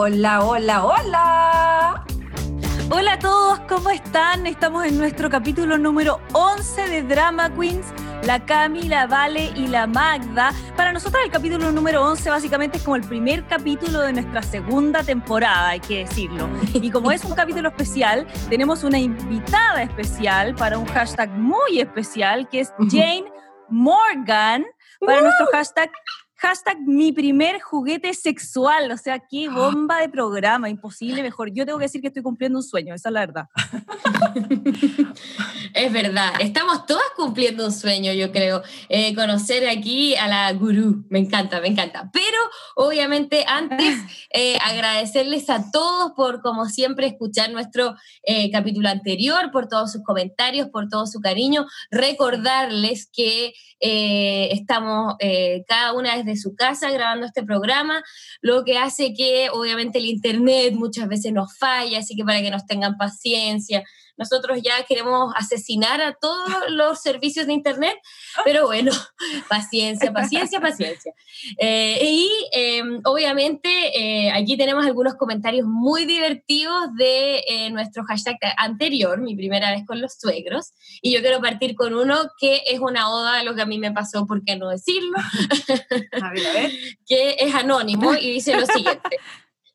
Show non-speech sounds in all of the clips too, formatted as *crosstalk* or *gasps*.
Hola, hola, hola. Hola a todos, ¿cómo están? Estamos en nuestro capítulo número 11 de Drama Queens. La Cami, la Vale y la Magda. Para nosotros el capítulo número 11 básicamente es como el primer capítulo de nuestra segunda temporada, hay que decirlo. Y como es un capítulo especial, tenemos una invitada especial para un hashtag muy especial que es Jane Morgan para nuestro hashtag Hashtag mi primer juguete sexual, o sea, qué *gasps* bomba de programa, imposible mejor. Yo tengo que decir que estoy cumpliendo un sueño, esa es la verdad. *laughs* es verdad, estamos todas cumpliendo un sueño, yo creo. Eh, conocer aquí a la gurú, me encanta, me encanta. Pero obviamente antes *laughs* eh, agradecerles a todos por, como siempre, escuchar nuestro eh, capítulo anterior, por todos sus comentarios, por todo su cariño. Recordarles que estamos cada una de de su casa grabando este programa, lo que hace que obviamente el Internet muchas veces nos falla, así que para que nos tengan paciencia, nosotros ya queremos asesinar a todos *laughs* los servicios de Internet, pero bueno, *laughs* paciencia, paciencia, paciencia. *laughs* Eh, y em, obviamente eh, aquí tenemos algunos comentarios muy divertidos de eh, nuestro hashtag anterior, mi primera vez con los suegros, y yo quiero partir con uno que es una oda a lo que a mí me pasó, ¿por qué no decirlo? A ver, a ver. que es anónimo y dice lo siguiente.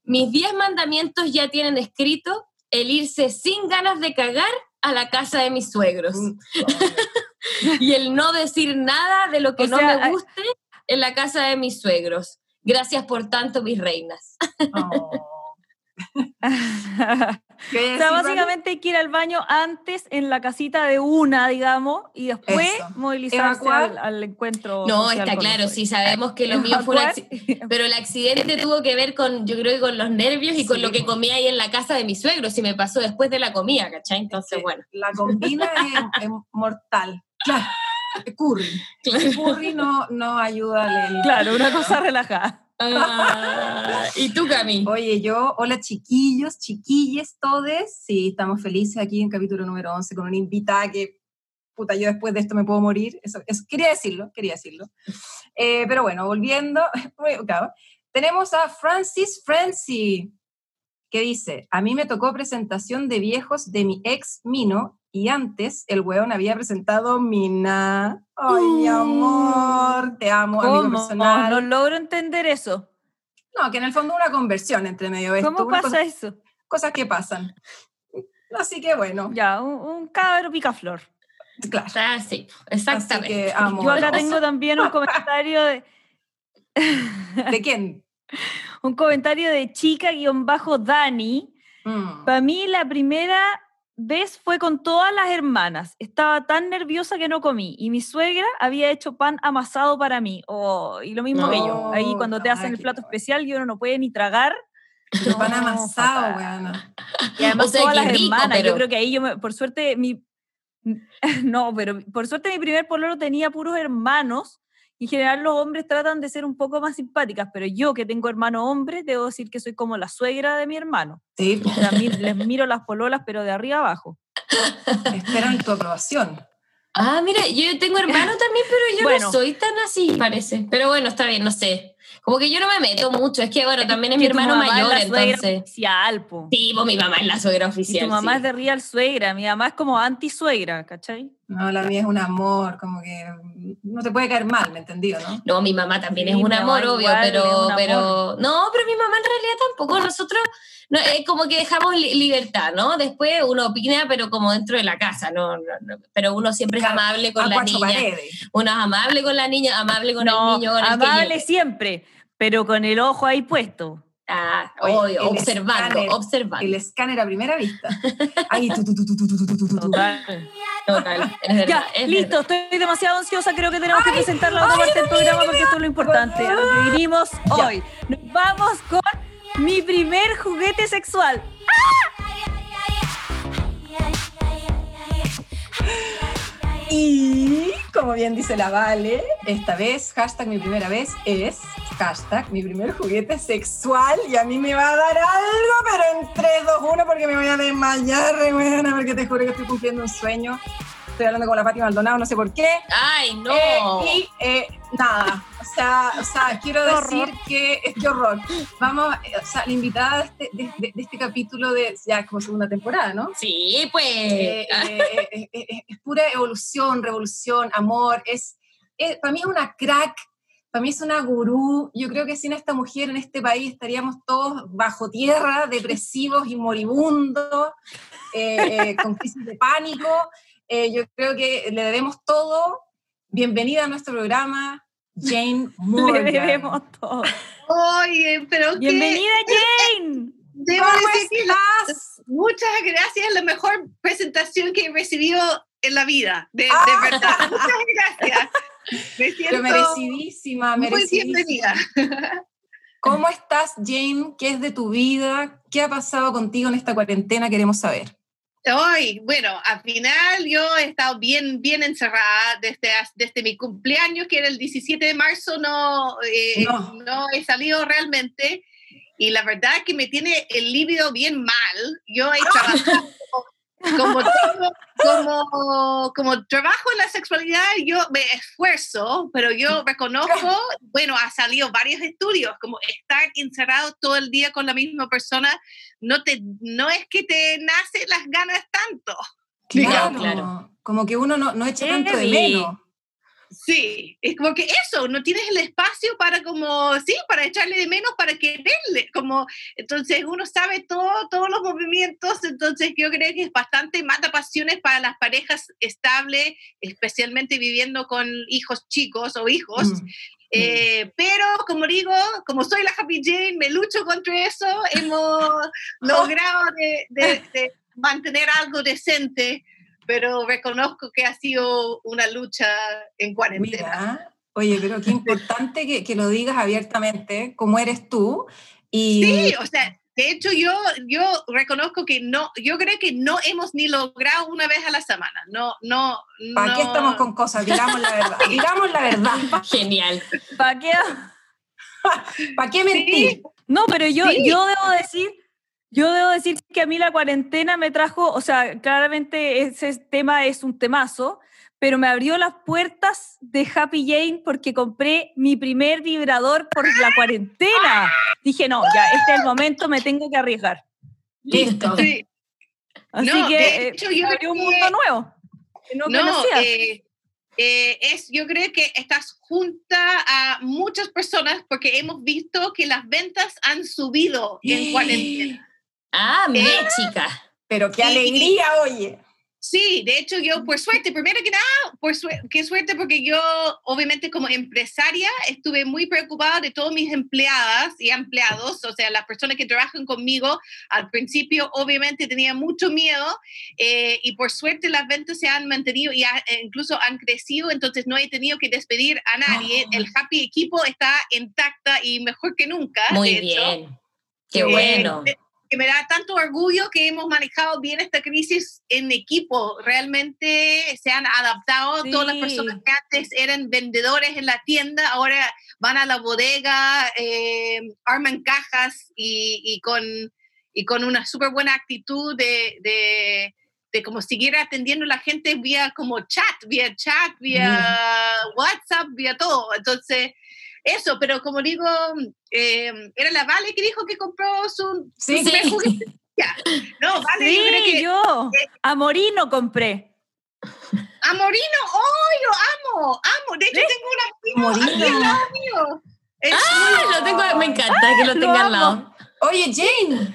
Mis diez mandamientos ya tienen escrito el irse sin ganas de cagar a la casa de mis suegros. Mm. *laughs* y el no decir nada de lo que no me guste en la casa de mis suegros. Gracias por tanto, mis reinas. Oh. *laughs* o sea, básicamente hay que ir al baño antes en la casita de una, digamos, y después movilizarse al, encuentro. No, está claro, sí sabemos que lo mío fue un accidente, pero el accidente tuvo que ver con, yo creo que con los nervios y con lo que comía ahí en la casa de mi suegro, si me pasó después de la comida, ¿cachai? Entonces, bueno. La combina es, mortal. Claro. Curry. El curry no, no ayuda al... Claro, una cosa relajada. Ah, ¿Y tú, Cami? Oye, yo, hola chiquillos, chiquilles, todes. Sí, estamos felices aquí en capítulo número 11 con una invitada que, puta, yo después de esto me puedo morir. Eso, quería decirlo, quería decirlo. Eh, pero bueno, volviendo, *laughs* tenemos a Francis Francie, que dice, a mí me tocó presentación de viejos de mi ex Mino y antes el weón había presentado Mina. Ay, mi amor, te amo, amigo personal. No logro entender eso. No, que en el fondo una conversión entre medio de esto. ¿Cómo pasa eso? Cosas que pasan. Así que bueno. Ya, un, un cabro picaflor. Claro. Ah, sí, exactamente. Yo acá tengo también un comentario de... *laughs* ¿De quién? *laughs* un comentario de chica-dani. Mm. Para mí la primera vez fue con todas las hermanas. Estaba tan nerviosa que no comí. Y mi suegra había hecho pan amasado para mí. Oh, y lo mismo que yo. Ahí cuando te hacen el plato especial y uno no puede ni tragar. El pan amasado, weón. Y además todas las hermanas. Yo creo que ahí yo, por suerte, mi... *laughs* No, pero por suerte mi primer pololo tenía puros hermanos en general los hombres tratan de ser un poco más simpáticas, pero yo que tengo hermano hombre, debo decir que soy como la suegra de mi hermano. Sí. les miro las pololas, pero de arriba abajo. *laughs* Esperan tu aprobación. Ah, mira, yo tengo hermano *laughs* también, pero yo no soy tan así, parece. Pero bueno, está bien, no sé. Como que yo no me meto mucho, es que bueno, también es, mi hermano mayor, es la entonces. Oficial, po. Sí, pues mi mamá es la suegra oficial. tu mamá es de real suegra, mi mamá es como anti-suegra, ¿cachai? No, la mía es un amor, como que no te puede caer mal, ¿me entendió, no? No, mi mamá también es un amor, obvio, pero, pero. No, pero mi mamá en realidad tampoco. Nosotros no, es como que dejamos libertad, ¿no? Después uno opina, pero como dentro de la casa, ¿no? pero uno siempre es amable con la niña. Uno es amable con la niña, amable con el niño. Con amable siempre pero con el ojo ahí puesto. Ah, obvio, observando, observando. El escáner a primera vista. Ahí, Total. Total. ya, listo, estoy demasiado ansiosa. Creo que tenemos que presentar la otra parte del programa porque esto es lo importante. A lo que vinimos hoy. Nos vamos con mi primer juguete sexual. Y, como bien dice la Vale, esta vez, hashtag mi primera vez es hashtag mi primer juguete sexual y a mí me va a dar algo, pero en 3, 2, 1 porque me voy a desmayar, buena, porque te juro que estoy cumpliendo un sueño. Estoy hablando con la Pati Maldonado, no sé por qué. ¡Ay, no! Eh, y eh, nada, o sea, o sea *laughs* quiero decir que es que horror. Vamos, eh, o sea, la invitada de este, de, de- de este capítulo de ya es como segunda temporada, ¿no? Sí, pues. Eh, eh, eh, eh, eh, es pura evolución, revolución, amor. Es, es- para mí es una crack, para mí es una gurú. Yo creo que sin esta mujer en este país estaríamos todos bajo tierra, depresivos y moribundos, eh, eh, con crisis de pánico. Eh, yo creo que le debemos todo. Bienvenida a nuestro programa, Jane *laughs* Le Morgan. debemos todo. Oye, pero que Bienvenida, *laughs* Jane. debo ¿Cómo decir que la- estás? muchas gracias, la mejor presentación que he recibido en la vida, de, de Ah. verdad. *laughs* Muchas gracias. Me siento Pero merecidísima, muy merecidísima. bienvenida. ¿Cómo estás, Jane? ¿Qué es de tu vida? ¿Qué ha pasado contigo en esta cuarentena? Queremos saber. Hoy, bueno, al final yo he estado bien, bien encerrada desde, desde mi cumpleaños, que era el 17 de marzo, no, eh, No. no he salido realmente. Y la verdad que me tiene el líbido bien mal. Yo he trabajado *laughs* como, como, *laughs* tengo- como, como trabajo en la sexualidad, yo me esfuerzo, pero yo reconozco, bueno, ha salido varios estudios, como estar encerrado todo el día con la misma persona, no, te, no es que te nacen las ganas tanto. Claro, claro. Como que uno no, no echa tanto de menos. Sí, es como que eso, no tienes el espacio para como, sí, para echarle de menos, para quererle, como, entonces uno sabe todo, todos los movimientos, entonces yo creo que es bastante mata pasiones para las parejas estables, especialmente viviendo con hijos chicos o hijos, Mm. Eh, pero como digo, como soy la Happy Jane, me lucho contra eso, hemos *laughs* logrado de, de- de mantener algo decente, pero reconozco que ha sido una lucha en cuarentena. Mira, oye, pero qué *laughs* importante que, que lo digas abiertamente, cómo eres tú. Y Sí, o sea, de hecho yo, yo reconozco que no, yo creo que no hemos ni logrado una vez a la semana, no, no, ¿para qué no. estamos con cosas? Digamos la verdad. *laughs* Digamos la verdad. Genial. ¿Para qué? *laughs* ¿Para qué mentir? No, pero yo, Sí. yo debo decir, yo debo decir que a mí la cuarentena me trajo, o sea, claramente ese tema es un temazo, pero me abrió las puertas de Happy Jane porque compré mi primer vibrador por la cuarentena. Dije, no, ya, este es el momento, me tengo que arriesgar. Listo. Sí, Así No, que de eh, hecho, yo me creo abrió un que- mundo nuevo que no, no, eh, eh, es, yo creo que estás junta a muchas personas porque hemos visto que las ventas han subido en cuarentena. Ah, Eh, Méxica. Pero qué Sí. alegría, oye. Sí, de hecho yo, por suerte, primero que nada, por qué suerte porque yo, obviamente como empresaria, estuve muy preocupada de todas mis empleadas y empleados, o sea, las personas que trabajan conmigo, al principio obviamente tenía mucho miedo eh, y por suerte las ventas se han mantenido y ha- e incluso han crecido, entonces no he tenido que despedir a nadie, Oh. el Happy equipo está intacta y mejor que nunca. Muy de hecho bien. Qué Eh, bueno. Que me da tanto orgullo que hemos manejado bien esta crisis en equipo. Realmente se han adaptado. Todas las Sí. personas que antes eran vendedores en la tienda, ahora van a la bodega, eh, arman cajas y, y con, y con una súper buena actitud de, de, de como seguir atendiendo a la gente vía como chat, vía chat, vía WhatsApp, vía todo. Entonces, eso, pero como digo, eh, era la Vale que dijo que compró su, Sí, su sí. *laughs* No, Vale, yo creo Sí, que yo a Morino compré. Amorino, ¡oh, lo amo! ¡Amo! De hecho, tengo un amigo aquí al lado mío. Es Ah, lo tengo, me encanta que lo Lo tenga al lado. Oye, Jane.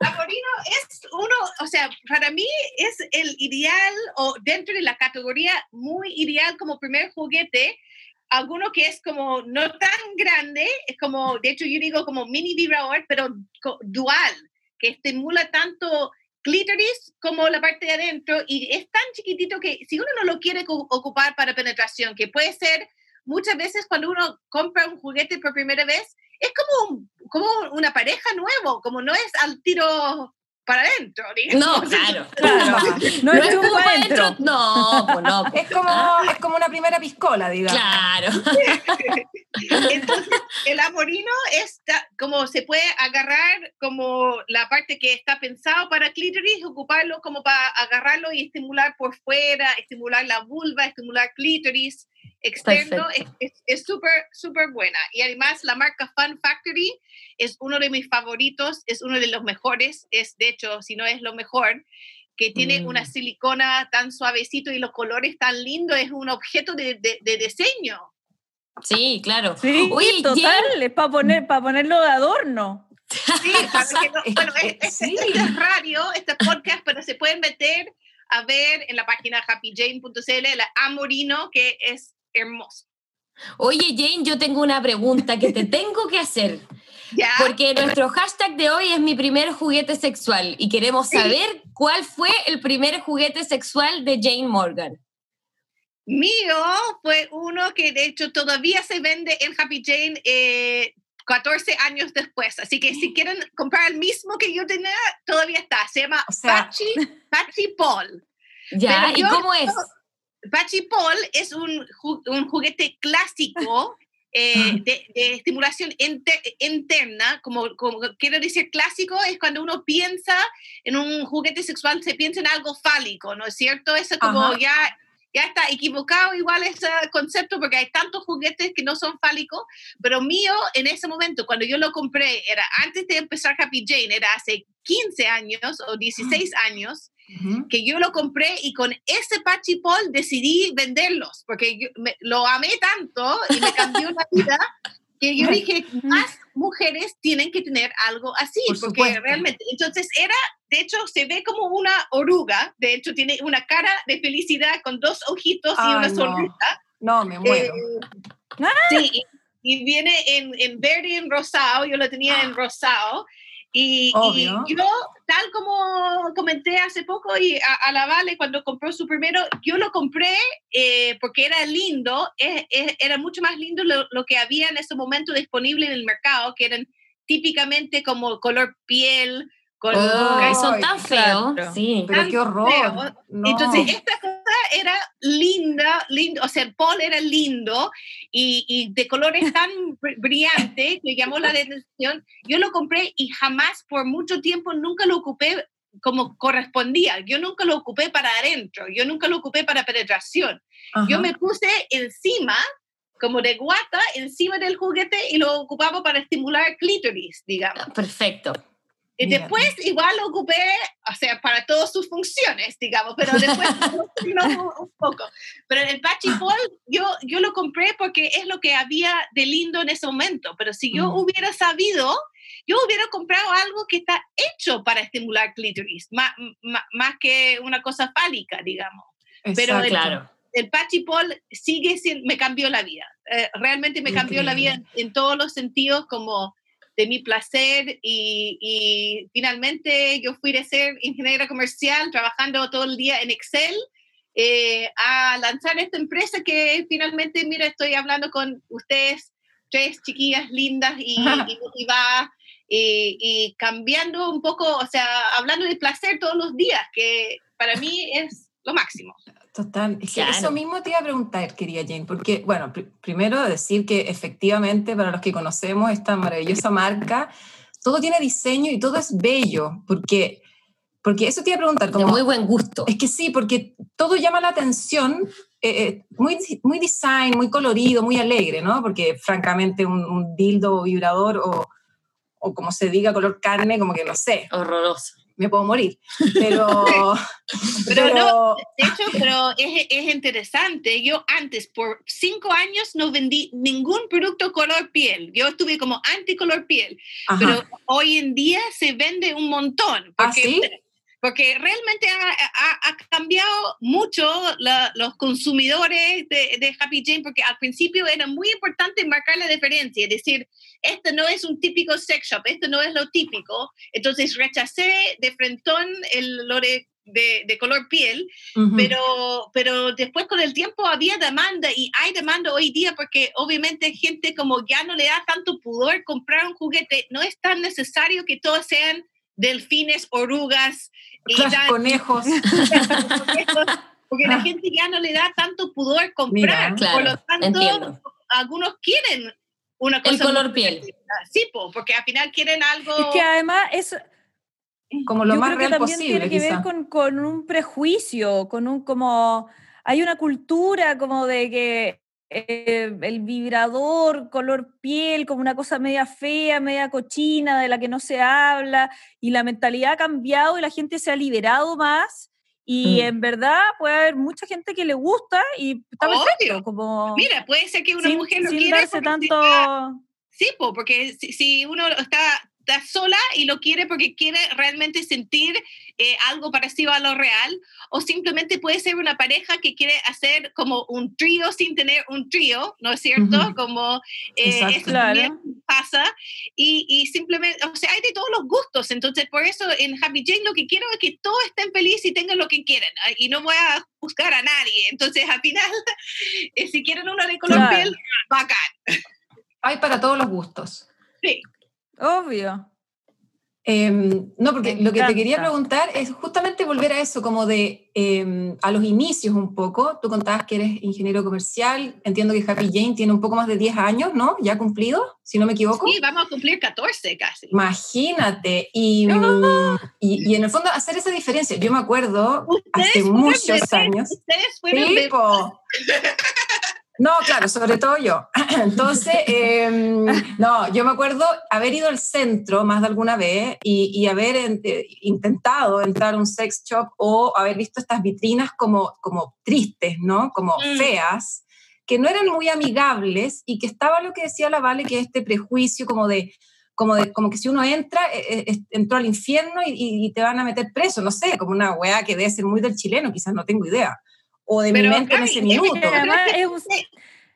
Amorino es uno, o sea, para mí es el ideal, o dentro de la categoría muy ideal como primer juguete, alguno que es como no tan grande, es como, de hecho yo digo como mini vibrador, pero dual, que estimula tanto clítoris como la parte de adentro y es tan chiquitito que si uno no lo quiere ocupar para penetración, que puede ser muchas veces cuando uno compra un juguete por primera vez, es como, un- como una pareja nuevo, como no es al tiro para adentro. No, *laughs* digamos. claro. Claro. No No es como para adentro. No, pues no. Es como, es como una primera piscola, digamos. Claro. *laughs* Entonces, el amorino está, como se puede agarrar como la parte que está pensado para clítoris, ocuparlo como para agarrarlo y estimular por fuera, estimular la vulva, estimular clítoris externo. Es súper, súper buena. Y además la marca Fun Factory es uno de mis favoritos, es uno de los mejores, es de hecho, si no es lo mejor que tiene una mm. silicona tan suavecito y los colores tan lindos, es un objeto de, de diseño. Sí, claro. Sí, Oye, total, es para poner, para ponerlo de adorno. Sí, *laughs* bueno, este, es radio, este podcast, pero se pueden meter a ver en la página happyjane.cl el amorino, que es hermoso. Oye, Jane, yo tengo una pregunta que te tengo que hacer. *laughs* ¿Ya? Porque nuestro hashtag de hoy es mi primer juguete sexual y queremos saber cuál fue el primer juguete sexual de Jane Morgan. Mío fue uno que de hecho todavía se vende en Happy Jane 14 eh, años después. Así que si *gasps* quieren comprar el mismo que yo tenía, todavía está. Se llama *laughs* Pachi, Paul. ¿Ya? ¿Y cómo es? Pachi Paul es un, un juguete clásico *laughs* eh, de, estimulación interna, como, como, quiero decir clásico, es cuando uno piensa en un juguete sexual, se piensa en algo fálico, ¿no es cierto? Eso como ya ya está equivocado igual ese concepto porque hay tantos juguetes que no son fálicos, pero mío en ese momento, cuando yo lo compré, era antes de empezar Happy Jane, era hace 15 años o 16 años, que yo lo compré y con ese Pachipol decidí venderlos, porque yo lo amé tanto y me cambió la vida *laughs* que yo dije, más mujeres tienen que tener algo así, porque realmente, entonces era, de hecho, se ve como una oruga, de hecho tiene una cara de felicidad con dos ojitos y una sonrisa. No, me muero. Eh, sí, *laughs* y, viene en, en verde y en rosado, yo lo tenía en rosado, y, yo, tal como comenté hace poco y a, la Vale cuando compró su primero, yo lo compré eh, porque era lindo, era mucho más lindo lo, lo, que había en ese momento disponible en el mercado, que eran típicamente como color piel, son tan feos. Sí, pero qué horror. Entonces, esta cosa era linda, lindo, o sea, el Paul era lindo y, y de colores tan *laughs* brillantes que llamó la atención. Yo lo compré y jamás, por mucho tiempo, nunca lo ocupé como correspondía. Yo nunca lo ocupé para adentro, yo nunca lo ocupé para penetración. Yo me puse encima como de guata encima del juguete y lo ocupaba para estimular clítoris, digamos. Perfecto. Y después igual lo ocupé, o sea, para todas sus funciones, digamos, pero después *laughs* *laughs* no, un poco. Pero el Pachi Paul yo, yo lo compré porque es lo que había de lindo en ese momento, pero si yo hubiera sabido, yo hubiera comprado algo que está hecho para estimular clítoris, más, más, que una cosa fálica, digamos. pero el, claro. el Pachi Paul sigue me cambió la vida, eh, realmente me cambió la vida en todos los sentidos como de mi placer y, finalmente yo fui de ser ingeniera comercial trabajando todo el día en Excel eh, a lanzar esta empresa que finalmente, mira, estoy hablando con ustedes, tres chiquillas lindas y, *laughs* y, va y, cambiando un poco, o sea, hablando de placer todos los días, que para mí es lo máximo. Total. eso mismo te iba a preguntar, querida Jane, porque, bueno, primero decir que efectivamente para los que conocemos esta maravillosa marca, todo tiene diseño y todo es bello, porque, porque eso te iba a preguntar. Como, de muy buen gusto. Es que sí, porque todo llama la atención, eh, eh, muy, muy design, muy colorido, muy alegre, ¿no? Porque francamente un, un dildo vibrador o, o como se diga color carne, como que no sé. Horroroso me puedo morir. *laughs* Pero, *laughs* pero, no, de hecho, pero es, es, interesante. Yo antes, por cinco años, no vendí ningún producto color piel. Yo estuve como anticolor piel. Pero hoy en día se vende un montón. ¿Ah, porque, Porque realmente ha, ha, cambiado mucho los consumidores de, de, Happy Jane, porque al principio era muy importante marcar la diferencia, es decir, esto no es un típico sex shop, esto no es lo típico. Entonces rechacé de frentón el lore de, de, color piel, pero, pero después con el tiempo había demanda y hay demanda hoy día porque obviamente gente como ya no le da tanto pudor comprar un juguete, no es tan necesario que todos sean delfines, orugas y *laughs* conejos. porque la gente ya no le da tanto pudor comprar, por lo tanto algunos quieren una El cosa color muy piel. Sí, po, porque al final quieren algo... Es que además es, Como lo yo más creo que también posible, tiene que quizá. ver con, con un prejuicio, con un como hay una cultura como de que eh, el vibrador, color piel, como una cosa media fea, media cochina, de la que no se habla, y la mentalidad ha cambiado y la gente se ha liberado más. Y Mm. en verdad puede haber mucha gente que le gusta y está Obvio. perfecto, como Mira, puede ser que una sin, mujer tanto... está- Sí, po, porque si, si uno está, está sola y lo quiere porque quiere realmente sentir eh, algo parecido a lo real, o simplemente puede ser una pareja que quiere hacer como un trío sin tener un trío, ¿no es cierto? Ujú. Como eh, eso también Claro. pasa, y, y simplemente, o sea, hay de todos los gustos, entonces por eso en Happy Jane lo que quiero es que todos estén felices y tengan lo que quieren, ah, y no voy a juzgar a nadie, entonces al final, *laughs* eh, si quieren una de color Claro. piel, bacán. Hay para todos los gustos. Obvio. Em, no, porque lo que te quería preguntar es justamente volver a eso, como de em, a los inicios un poco. Tú contabas que eres ingeniero comercial. Entiendo que Happy Jane tiene un poco más de 10 años, ¿no? Ya cumplido, si no me equivoco. Sí, vamos a cumplir 14 casi. Imagínate. Y, y, y en el fondo hacer esa diferencia. Yo me acuerdo hace muchos bebés, años. Ustedes fueron. *laughs* No, claro, sobre todo yo. *clears throat* Entonces, em, no, yo me acuerdo haber ido al centro más de alguna vez y, y haber en- eh, intentado entrar a un sex shop o haber visto estas vitrinas como, como tristes, ¿no? Como Mm. feas, que no eran muy amigables y que estaba lo que decía la Vale, que es este prejuicio como de... Como, de, como que si uno entra, eh, eh, entró al infierno y, y- y te van a meter preso, no sé, como una weá que debe ser muy del chileno, quizás no tengo idea. O de Pero, mi mente en ese es minuto. Es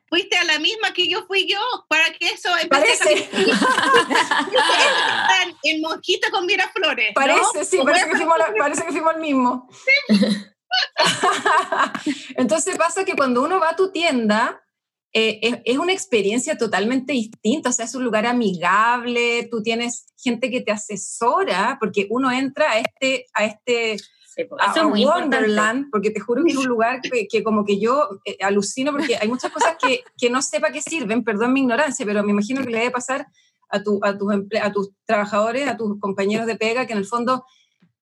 Fuiste a la misma que yo fui yo, para que eso Parece, a *laughs* en Mosquita con Miraflores. ¿no? parece, sí, parece que, fuimos la- parece que fuimos al mismo. *laughs* Entonces pasa que cuando uno va a tu tienda, eh, es, es una experiencia totalmente distinta, o sea, es un lugar amigable, tú tienes gente que te asesora, porque uno entra a este, a este a, eso a es muy importante. Wonderland, porque te juro que es un lugar que, que como que yo eh, alucino, porque hay muchas cosas que, que no sepa qué sirven, perdón mi ignorancia, pero me imagino que le debe pasar a, tu, a, tus emple- a tus trabajadores, a tus compañeros de pega, que en el fondo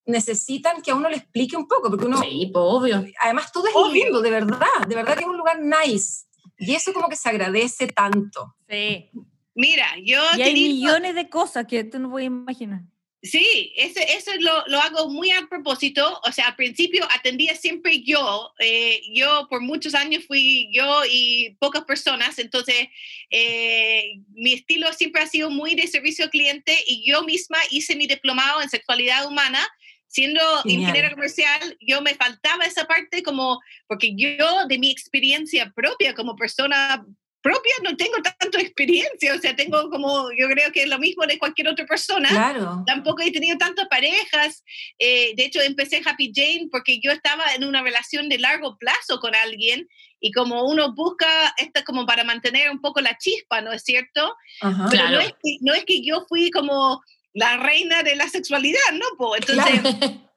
necesitan que a uno le explique un poco, porque uno, Sí, po, obvio. además todo es Obvio. lindo, de verdad, de verdad que es un lugar nice, y eso como que se agradece tanto. Sí. Mira, yo Y hay millones de cosas que tú no puedes imaginar. Sí, eso, eso lo, lo hago muy a propósito. O sea, al principio atendía siempre yo. eh, yo por muchos años fui yo y pocas personas. Entonces, eh, mi estilo siempre ha sido muy de servicio al cliente y yo misma hice mi diplomado en sexualidad humana. Siendo Genial. ingeniera comercial, yo me faltaba esa parte como, porque yo de mi experiencia propia como persona propia no tengo tanta experiencia, o sea, tengo como, yo creo que es lo mismo de cualquier otra persona Claro. tampoco he tenido tantas parejas. eh, de hecho, empecé Happy Jane porque yo estaba en una relación de largo plazo con alguien y como uno busca esta como para mantener un poco la chispa, ¿no es cierto? Ajá. Pero Claro. no, es que, no es que yo fui como la reina de la sexualidad, ¿no? Po? Entonces,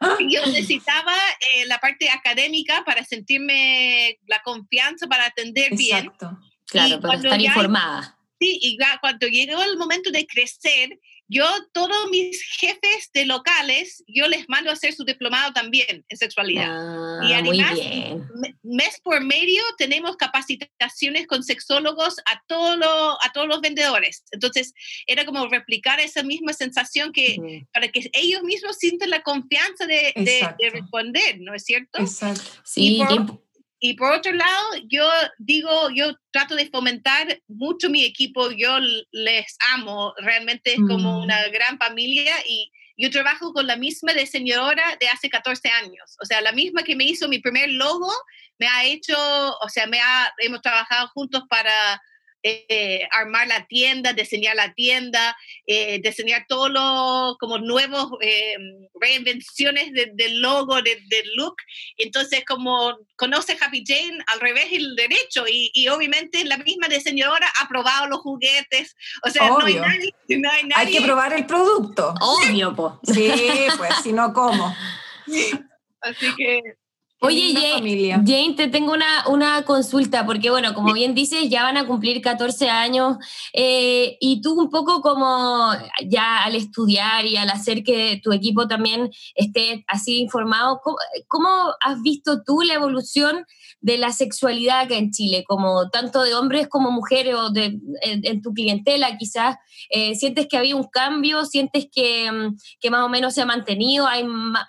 *laughs* yo necesitaba eh, la parte académica para sentirme la confianza para atender bien. Claro, Y pero estar ya- informada. Sí, y ya cuando llegó el momento de crecer, yo, todos mis jefes de locales, yo les mando a hacer su diplomado también en sexualidad. Ah, Y muy además- Mes por medio tenemos capacitaciones con sexólogos a, todo lo- a todos los vendedores. Entonces, era como replicar esa misma sensación que Mm. para que ellos mismos sientan la confianza de, de- de responder, ¿no es cierto? Exacto. Sí, por- qué imp- Y por otro lado, yo digo, yo trato de fomentar mucho mi equipo, yo les amo, realmente es como Mm. una gran familia y yo trabajo con la misma diseñadora de hace 14 años, o sea, la misma que me hizo mi primer logo, me ha hecho, o sea, me ha, hemos trabajado juntos para eh, armar la tienda, diseñar la tienda, eh, diseñar todos los como nuevos eh, reinvenciones de- del logo, de- del look. Entonces, como conoce Happy Jane al revés y el derecho, y, y obviamente la misma diseñadora ha probado los juguetes, o sea, no hay nadie, no hay que probar el producto. Obvio, po. Sí, pues, si no, ¿cómo? *laughs* Así que Oye, Jane, Jane, te tengo una, una, consulta, porque bueno, como bien dices, ya van a cumplir 14 años eh, y tú un poco como ya al estudiar y al hacer que tu equipo también esté así informado, ¿cómo, cómo has visto tú la evolución de la sexualidad acá en Chile, como tanto de hombres como mujeres o de, en, tu clientela quizás? Eh, ¿Sientes que había un cambio? ¿Sientes que, mm, que, más o menos se ha mantenido? ¿Hay,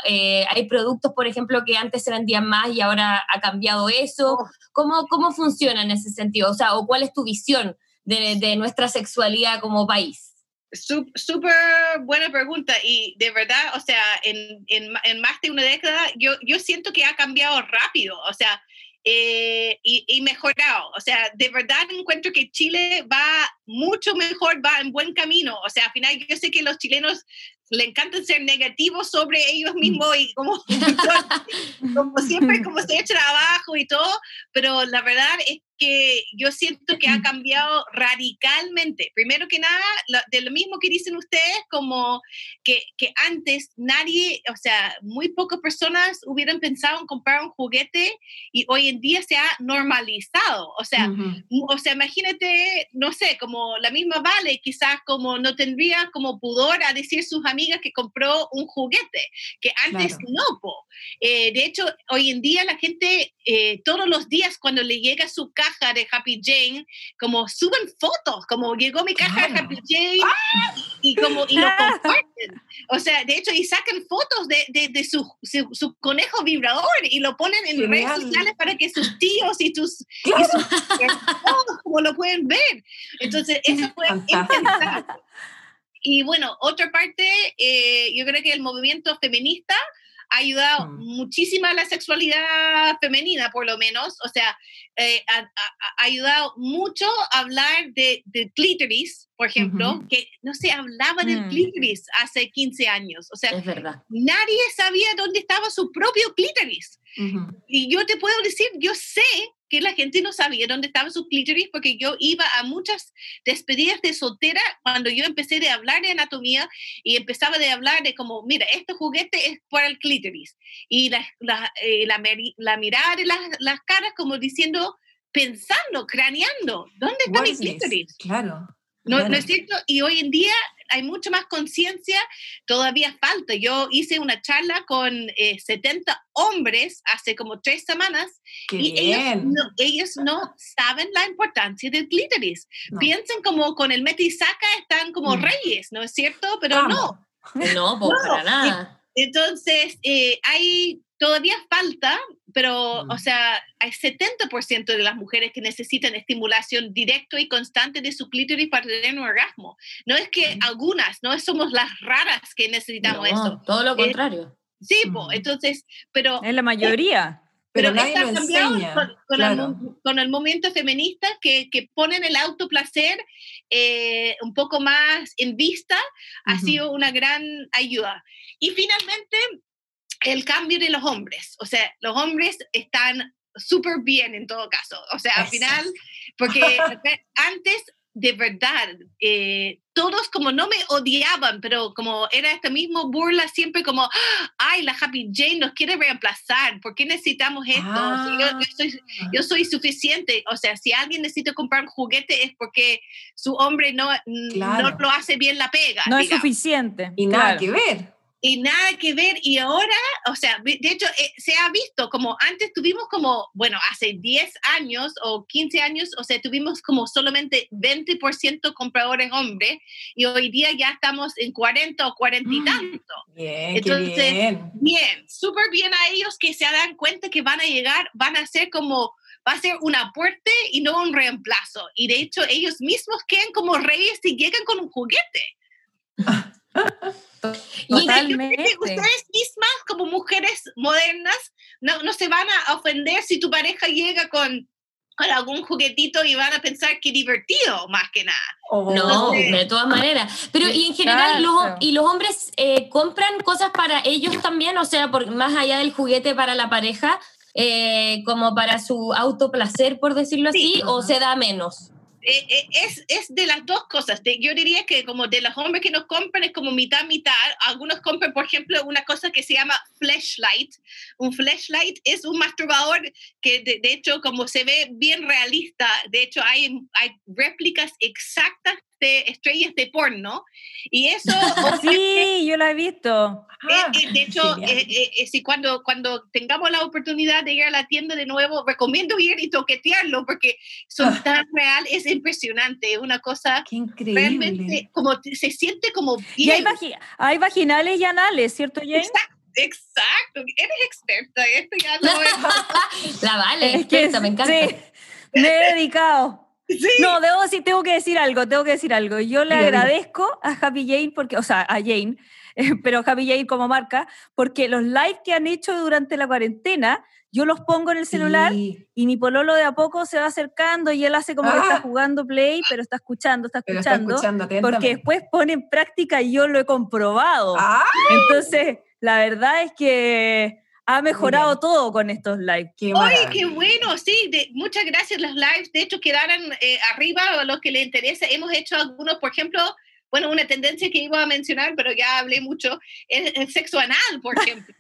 eh, hay productos, por ejemplo, que antes se vendían más y ahora ha cambiado eso? Oh. ¿Cómo, cómo funciona en ese sentido? O sea, ¿o cuál es tu visión de, de nuestra sexualidad como país? Súper buena pregunta y de verdad, o sea, en, en, en, más de una década yo, yo siento que ha cambiado rápido, o sea, eh, y, y, mejorado. O sea, de verdad encuentro que Chile va mucho mejor, va en buen camino. O sea, al final yo sé que los chilenos le encanta ser negativos sobre ellos mm. mismos y como, *laughs* como siempre, como se echa abajo y todo, pero la verdad es que yo siento que ha cambiado radicalmente. Primero que nada, de lo mismo que dicen ustedes, como que, que, antes nadie, o sea, muy pocas personas hubieran pensado en comprar un juguete y hoy en día se ha normalizado. O sea, o sea imagínate, no sé, como la misma Vale, quizás como no tendría como pudor a decir sus amigas que compró un juguete, que antes no. Eh, de hecho, hoy en día la gente eh, todos los días cuando le llega su casa, de Happy Jane, como suben fotos, como llegó mi caja de Happy Jane y, como y lo comparten. O sea, de hecho, y sacan fotos de, de, su, su, conejo vibrador y lo ponen en redes sociales para que sus tíos y sus, y sus como lo pueden ver. Entonces, eso fue. Y bueno, otra parte, eh, yo creo que el movimiento feminista ha ayudado mm. muchísimo a la sexualidad femenina, por lo menos. O sea, eh, ha, ayudado mucho a hablar de, de clítoris, por ejemplo, que no se hablaba del mm. clítoris hace 15 años. O sea, nadie sabía dónde estaba su propio clítoris. Y yo te puedo decir, yo sé que la gente no sabía dónde estaba su clítoris porque yo iba a muchas despedidas de soltera cuando yo empecé de hablar de anatomía y empezaba de hablar de como, mira, este juguete es para el clítoris. Y la, la, eh, la, mirada de las, las, caras como diciendo, pensando, craneando, ¿dónde está mi clítoris? Claro. ¿No, ¿No, es cierto? Y hoy en día hay mucha más conciencia, todavía falta. Yo hice una charla con 70 eh, hombres hace como tres semanas y ellos no, ellos no, saben la importancia del clítoris. Piensan como con el metisaca están como mm. reyes, ¿no es cierto? Pero no. No, *laughs* pues, para nada. Entonces, eh, hay todavía falta, pero, o sea, hay 70% de las mujeres que necesitan estimulación directa y constante de su clítoris para tener un orgasmo. No es que algunas, no somos las raras que necesitamos eso. Todo lo contrario. sí, entonces, pero... Es la mayoría. Pero, nadie lo enseña, con, el, con, el, momento feminista que, que ponen el autoplacer eh, un poco más en vista, ha sido una gran ayuda. Y finalmente, el cambio de los hombres. O sea, los hombres están súper bien en todo caso. O sea, al final, porque *laughs* antes, de verdad, eh, todos como no me odiaban, pero como era esta misma burla siempre como, ay, la Happy Jane nos quiere reemplazar, ¿por qué necesitamos esto? yo, soy, yo, soy, suficiente, o sea, si alguien necesita comprar un juguete es porque su hombre no, no lo hace bien la pega. No es suficiente. Y nada que ver y nada que ver. Y ahora, o sea, de hecho, eh, se ha visto como antes tuvimos como, bueno, hace 10 años o 15 años, o sea, tuvimos como solamente 20% compradores hombres y hoy día ya estamos en 40 o 40 y mm, tanto. Bien, Entonces, bien, bien súper bien a ellos que se dan cuenta que van a llegar, van a ser como va a ser un aporte y no un reemplazo. Y de hecho, ellos mismos quedan como reyes y llegan con un juguete. *laughs* *laughs* Totalmente. Y ustedes mismas, como mujeres modernas, no, no se van a ofender si tu pareja llega con, con algún juguetito y van a pensar que divertido, más que nada. Oh. No, de todas maneras. Pero y en general, los, ¿y los hombres eh, compran cosas para ellos también? O sea, por, más allá del juguete para la pareja, eh, como para su autoplacer, por decirlo así, o se da menos? Eh, eh, es, es, de las dos cosas. yo diría que como de los hombres que nos compran es como mitad, mitad. Algunos compran, por ejemplo, una cosa que se llama flashlight. Un flashlight es un masturbador que de, hecho como se ve bien realista, de hecho hay, hay réplicas exactas de estrellas de porno. Y eso... *laughs* sí, yo la he visto. Eh, ah, eh, de hecho, eh, si cuando, cuando tengamos la oportunidad de ir a la tienda de nuevo, recomiendo ir y toquetearlo porque son ah. tan real, es impresionante, una cosa Qué increíble. realmente como se siente como Y hay, hay vaginales y anales, ¿cierto, Jane? Exacto, eres experta, esto ya no es... *laughs* *laughs* la vale, experta, me encanta. Sí, me he dedicado. No, debo decir, tengo que decir algo, tengo que decir algo. Yo le agradezco a Happy Jane, porque, o sea, a Jane, pero Happy Jane como marca, porque los live que han hecho durante la cuarentena, yo los pongo en el celular y mi pololo de a poco se va acercando y él hace como que está ah. jugando play, pero está escuchando, está escuchando, porque después pone en práctica y yo lo he comprobado. Entonces, la verdad es que ha mejorado todo con estos lives. Qué qué bueno! Sí, muchas gracias los lives. De hecho, quedaron eh, arriba a los que les interesa. Hemos hecho algunos, por ejemplo, bueno, una tendencia que iba a mencionar, pero ya hablé mucho, es el sexo anal, por *laughs* ejemplo.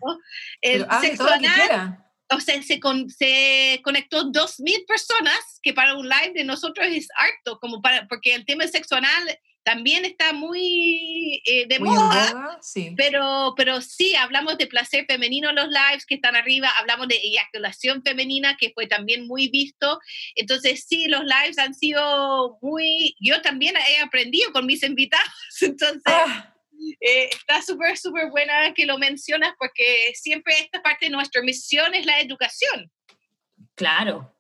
El sexo anal. O sea, se, se conectó 2.000 personas, que para un live de nosotros es harto, como para, porque el tema del sexo anal también está muy eh, de moda, sí. Pero, pero sí, hablamos de placer femenino en los lives que están arriba, hablamos de eyaculación femenina que fue también muy visto. Entonces, sí, los lives han sido muy, yo también he aprendido con mis invitados, *laughs* entonces... Ah. Eh, está súper, súper buena que lo mencionas porque siempre esta parte de nuestra misión es la educación. Claro,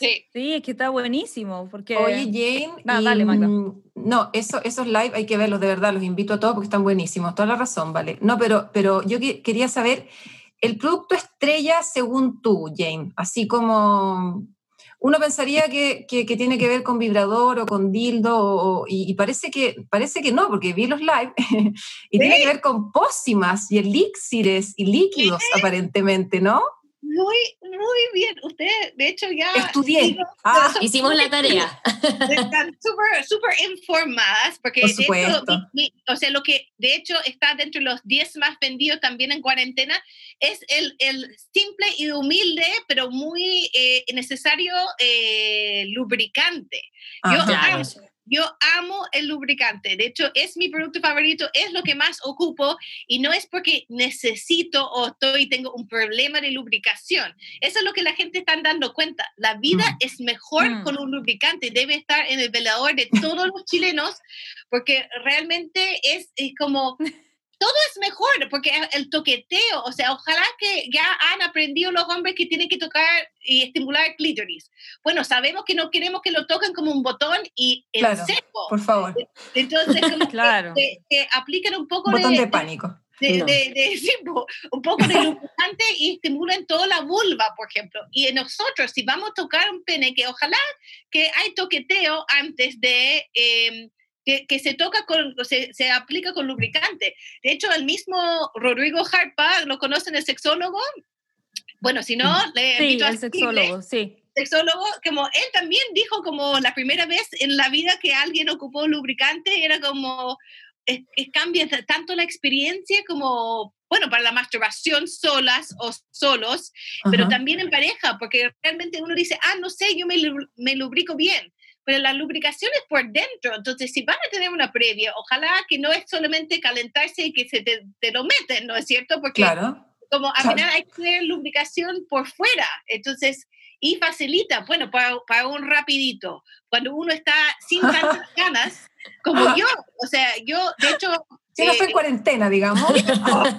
Sí. sí, es que está buenísimo. Porque... Oye, Jane. No, dale, Magda. Mm, no, eso, esos live hay que verlos, de verdad, los invito a todos porque están buenísimos, toda la razón, ¿vale? No, pero, pero yo quería saber, el producto estrella según tú, Jane, así como uno pensaría que, que, tiene que ver con vibrador o con dildo, y, parece, que, parece que no, porque vi los live, *laughs* y tiene que ver con pócimas y elixires y líquidos, aparentemente, ¿no? Muy, muy bien. Usted, de hecho, ya... Estudié. Ah, hicimos la tarea. Están súper, súper informadas, porque de hecho, o sea, lo que de hecho está dentro de los 10 más vendidos también en cuarentena es el, el simple y humilde, pero muy eh, necesario eh, lubricante. Yo yo amo el lubricante. De hecho, es mi producto favorito, es lo que más ocupo y no es porque necesito o estoy tengo un problema de lubricación. Eso es lo que la gente está dando cuenta. La vida mm. es mejor mm. con un lubricante. Debe estar en el velador de todos los chilenos porque realmente es, es como *laughs* todo es mejor, porque el toqueteo, o sea, ojalá que ya han aprendido los hombres que tienen que tocar y estimular el clítoris. Bueno, sabemos que no queremos que lo toquen como un botón y en seco. Por favor. Entonces, como *laughs* claro. que, que, apliquen un poco botón de, pánico. De, de, *laughs* un poco de *laughs* lubricante y estimulen toda la vulva, por ejemplo. Y nosotros, si vamos a tocar un pene, que ojalá que hay toqueteo antes de... Eh, que, se toca con, se, se, aplica con lubricante. De hecho, el mismo Rodrigo Harpa, ¿lo conocen el sexólogo? Bueno, si no, le sí, el sexólogo, sí. Sexólogo, como él también dijo como la primera vez en la vida que alguien ocupó lubricante, era como, es, cambia tanto la experiencia como, bueno, para la masturbación solas o solos, pero también en pareja, porque realmente uno dice, ah, no sé, yo me, me lubrico bien pero la lubricación es por dentro. Entonces, si van a tener una previa, ojalá que no es solamente calentarse y que se te, te lo meten, ¿no es cierto? Porque como al final hay que tener lubricación por fuera. Entonces, y facilita, bueno, para, para un rapidito, cuando uno está sin *laughs* tantas ganas, como yo, o sea, yo, de hecho... Si no estoy en eh, cuarentena, digamos, *laughs*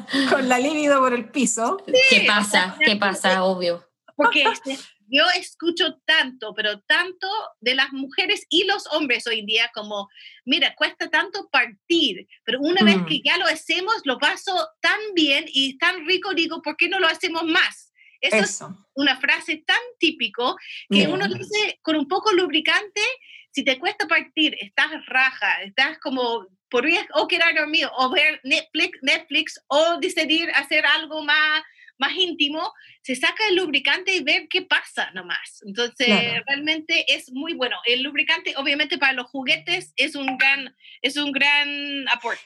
*laughs* con la libido por el piso. ¿Qué pasa? ¿Qué pasa? Obvio. Porque este, yo escucho tanto, pero tanto de las mujeres y los hombres hoy en día como, mira, cuesta tanto partir, pero una vez que mm. ya lo hacemos, lo paso tan bien y tan rico, digo, ¿por qué no lo hacemos más? Eso, es una frase tan típico que uno dice con un poco lubricante, si te cuesta partir, estás raja, estás como, podrías o quedar dormido, o ver Netflix, Netflix o decidir hacer algo más más íntimo, se saca el lubricante y ver qué pasa nomás. Entonces, Claro. realmente es muy bueno. El lubricante, obviamente, para los juguetes es un gran, es un gran aporte.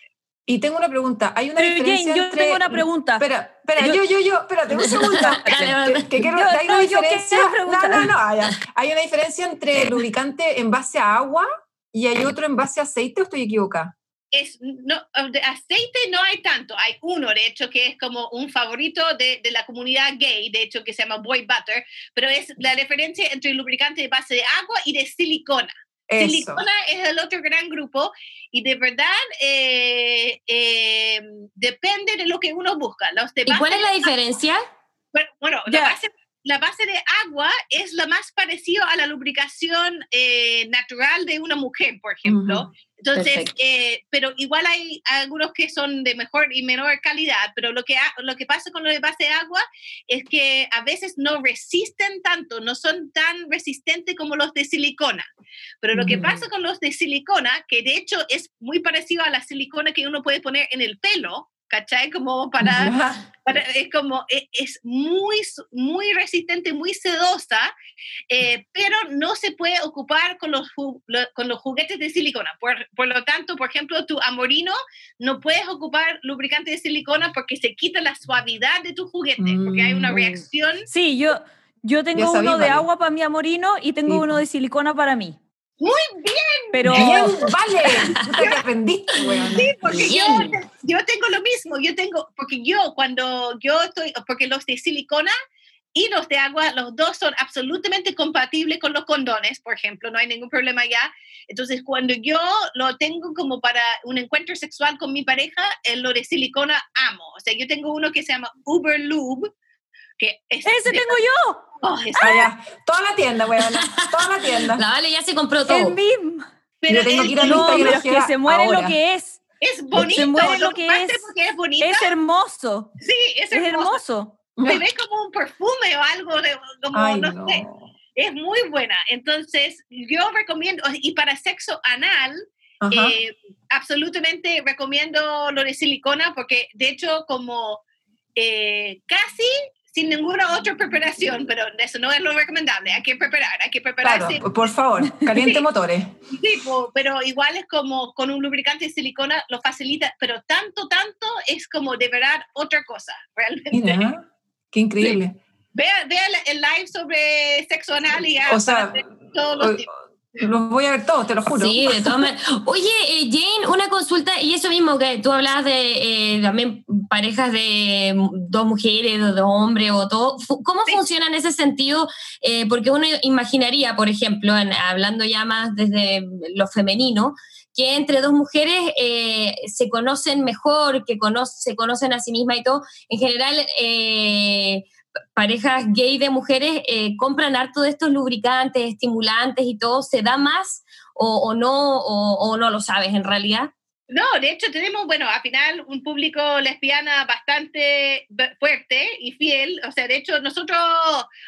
Y tengo una pregunta. Hay una Pero diferencia Jane, yo entre... tengo una pregunta. Espera, espera, Yo- yo, yo, yo, espérate, un segundo. Que, que quiero, Yo- hay una no, diferencia. No, no, no. ah. Hay una diferencia entre lubricante en base a agua y hay otro en base a aceite, ¿o estoy equivocada? Es, no, de aceite no hay tanto, hay uno, de hecho, que es como un favorito de, de la comunidad gay, de hecho, que se llama Boy Butter, pero es la diferencia entre lubricante de base de agua y de silicona. Eso. Silicona es el otro gran grupo y de verdad eh, eh, depende de lo que uno busca. Los de ¿Y cuál es la diferencia? bueno, bueno, la, Ya. base, la base de agua es la más parecida a la lubricación eh, natural de una mujer, por ejemplo. Entonces, eh, pero igual hay algunos que son de mejor y menor calidad, pero lo que, ha- lo que pasa con lo de base de agua es que a veces no resisten tanto, no son tan resistentes como los de silicona. Pero lo que Mm. pasa con los de silicona, que de hecho es muy parecido a la silicona que uno puede poner en el pelo, ¿cachai? Como para es como, e- es muy, muy resistente, muy sedosa, eh, pero no se puede ocupar con los, ju- lo- con los juguetes de silicona. Por, por lo tanto, por ejemplo, tu amorino no puedes ocupar lubricante de silicona porque se quita la suavidad de tu juguete, porque hay una Mm. reacción. Sí, yo, yo tengo uno de agua para mi amorino y tengo Sí, uno de silicona para mí. Muy bien, Pero Bien, vale. *laughs* Que aprendiste, porque yo, yo tengo lo mismo, yo tengo, porque yo cuando yo estoy, porque los de silicona y los de agua, los dos son absolutamente compatibles con los condones, por ejemplo, no hay ningún problema ya. Entonces, cuando yo lo tengo como para un encuentro sexual con mi pareja, en lo de silicona amo. O sea, yo tengo uno que se llama Uber Lube, que es... ese de- tengo yo. oh, Ah, ya. Toda la tienda, weón. Toda la tienda. *laughs* La Vale ya se compró El todo. mismo. pero yo tengo es, que ir a No, pero es que se muere ahora. lo que es. es bonito. muere lo que pasa es. porque es bonito. Es hermoso. sí, es Es hermoso. hermoso. Se ve como un perfume o algo, de, como, Ay, no no. sé. Es muy buena. Entonces, yo recomiendo, y para sexo anal, eh, absolutamente recomiendo lo de silicona, porque de hecho, como eh, casi sin ninguna otra preparación, pero eso no es lo recomendable, hay que preparar, hay que Claro, prepararse. por favor, caliente Sí. motores. Sí, pero igual es como con un lubricante de silicona lo facilita, pero tanto, tanto es como de verdad otra cosa, realmente. Mira, qué increíble. Vea, vea el- live sobre sexo anal y ya O sea, todos los o- tips. Los voy a ver todos, te lo juro. Sí, de todas maneras. *laughs* Oye, eh, Jane, una consulta, y eso mismo que tú hablabas de eh, también parejas de dos mujeres, de dos hombres o todo. ¿Cómo Sí. funciona en ese sentido? Eh, porque uno imaginaría, por ejemplo, en- hablando ya más desde lo femenino, que entre dos mujeres eh, se conocen mejor, que cono- se conocen a sí mismas y todo. En general, eh, parejas gay de mujeres eh, compran harto de estos lubricantes, estimulantes y todo, ¿se da más o, o no, o, o no lo sabes en realidad? No, de hecho tenemos, bueno, al final un público lesbiana bastante fuerte y fiel. O sea, de hecho nosotros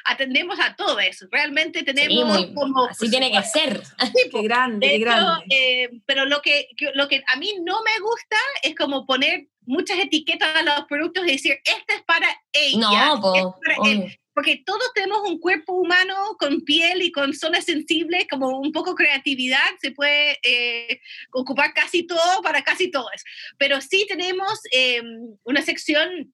atendemos a todos. Realmente tenemos Sí, muy- como... así tiene que ser. *laughs* Sí, Qué grande, De qué hecho, grande. eh, pero lo que- lo que a mí no me gusta es como poner muchas etiquetas a los productos y decir, esta es para ella. No, po, esta es para él". Porque todos tenemos un cuerpo humano con piel y con zonas sensibles, como un poco creatividad, se puede eh, ocupar casi todo para casi todos. Pero sí tenemos eh, una sección,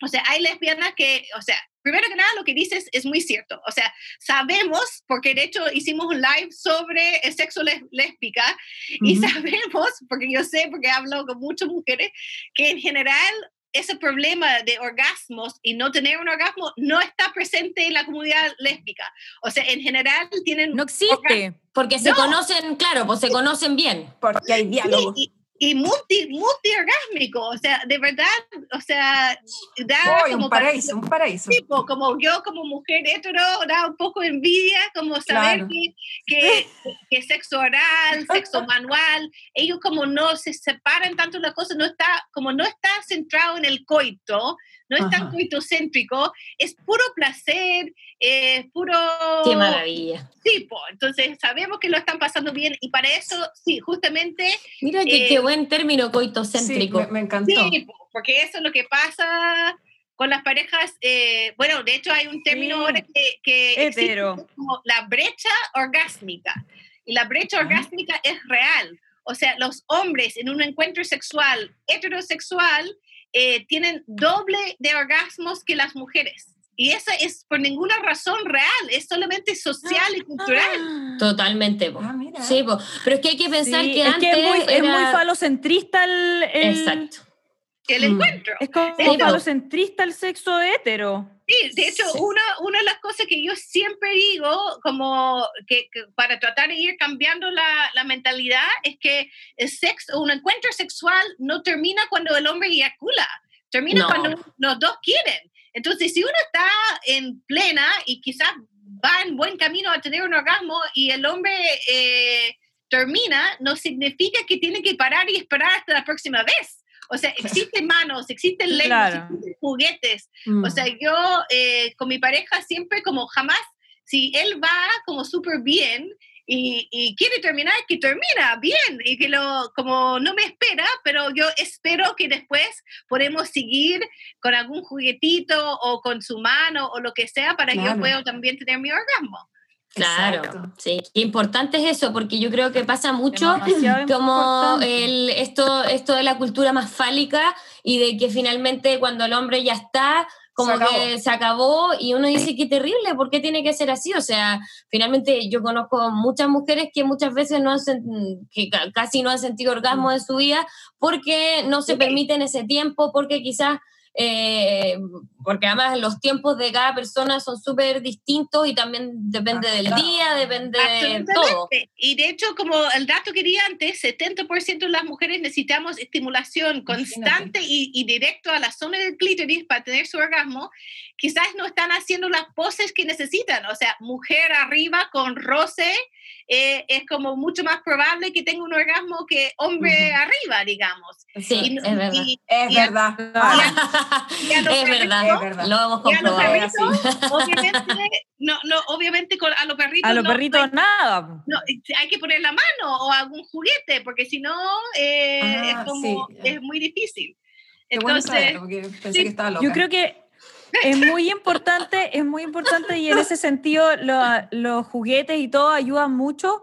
o sea, hay lesbianas que, o sea, primero que nada lo que dices es muy cierto. O sea, sabemos, porque de hecho hicimos un live sobre el sexo lésbica, y Ujú. sabemos, porque yo sé, porque he hablado con muchas mujeres, que en general ese problema de orgasmos y no tener un orgasmo no está presente en la comunidad lésbica. O sea, en general tienen... No existe. Porque se No. conocen, claro, pues se conocen bien. Porque hay diálogo. y, y multi, multiorgásmico, o sea, de verdad, o sea, da como un paraíso, un paraíso. tipo, como yo como mujer hetero, da un poco envidia, como saber Claro. que, que, que sexo oral, sexo *laughs* manual, ellos como no se separan tanto las cosas, no está, como no está centrado en el coito, no es tan Ajá. coitocéntrico, es puro placer, es puro Qué maravilla. tipo, entonces sabemos que lo están pasando bien y para eso, sí, justamente Mira qué, Eh, qué buen término Sí, coitocéntrico. me, me encantó. Sí, po, porque eso es lo que pasa con las parejas, eh, bueno, de hecho hay un término Sí. ahora que, que existe, que como la brecha orgásmica. Y la brecha Ah. orgásmica es real. O sea, los hombres en un encuentro sexual heterosexual eh, tienen doble de orgasmos que las mujeres. Y esa es por ninguna razón real, es solamente social y cultural. Totalmente. po. Ah, mira. Sí, po. pero es que hay que pensar Sí, que es antes que es muy, es muy era- falocentrista el, el- Exacto. El Mm. encuentro. Es como Sí, falocentrista el sexo hetero. Sí, de hecho, Sí. una, una de las cosas que yo siempre digo, como que, que para tratar de ir cambiando la, la mentalidad, es que el sexo, un encuentro sexual no termina cuando el hombre eyacula, termina No. cuando los dos quieren. Entonces, si uno está en plena y quizás va en buen camino a tener un orgasmo y el hombre eh, termina, no significa que tiene que parar y esperar hasta la próxima vez. O sea, existen manos, existen lenguas, Claro. existen juguetes, Mm. o sea, yo eh, con mi pareja siempre como jamás, si él va como súper bien y, y quiere terminar, que termina bien y que lo, como no me espera, pero yo espero que después podemos seguir con algún juguetito o con su mano o lo que sea para que yo pueda también tener mi orgasmo. Claro, Exacto. sí. Qué importante es eso, porque yo creo que pasa mucho Demasiado *laughs* como el, esto, esto de la cultura más fálica y de que finalmente cuando el hombre ya está, como Se que se acabó y uno dice qué terrible, ¿por qué tiene que ser así? O sea, finalmente yo conozco muchas mujeres que muchas veces no han que ca- casi no han sentido orgasmo en su vida porque no se permiten ese tiempo, porque quizás eh, porque además los tiempos de cada persona son súper distintos y también depende Ah, del claro. día, depende de todo. Y de hecho, como el dato que di antes, 70% de las mujeres necesitamos estimulación constante y, y directo a la zona del clítoris para tener su orgasmo. Quizás no están haciendo las poses que necesitan. O sea, mujer arriba con roce eh, es como mucho más probable que tenga un orgasmo que hombre Ujú. arriba, digamos. Sí, Y- es verdad. y- Es y a- verdad. *laughs* a los es verdad, Es verdad. lo hemos y a los comprobado. perritos, *laughs* obviamente, no, no, obviamente con, a los perritos A los no- perritos nada. no, hay que poner la mano o algún juguete, porque si no, eh, Ah, es como, sí. es muy difícil. Entonces, saberlo, porque pensé sí, que estaba loca. Yo creo que es muy importante, es muy importante y en ese sentido lo- los juguetes y todo ayudan mucho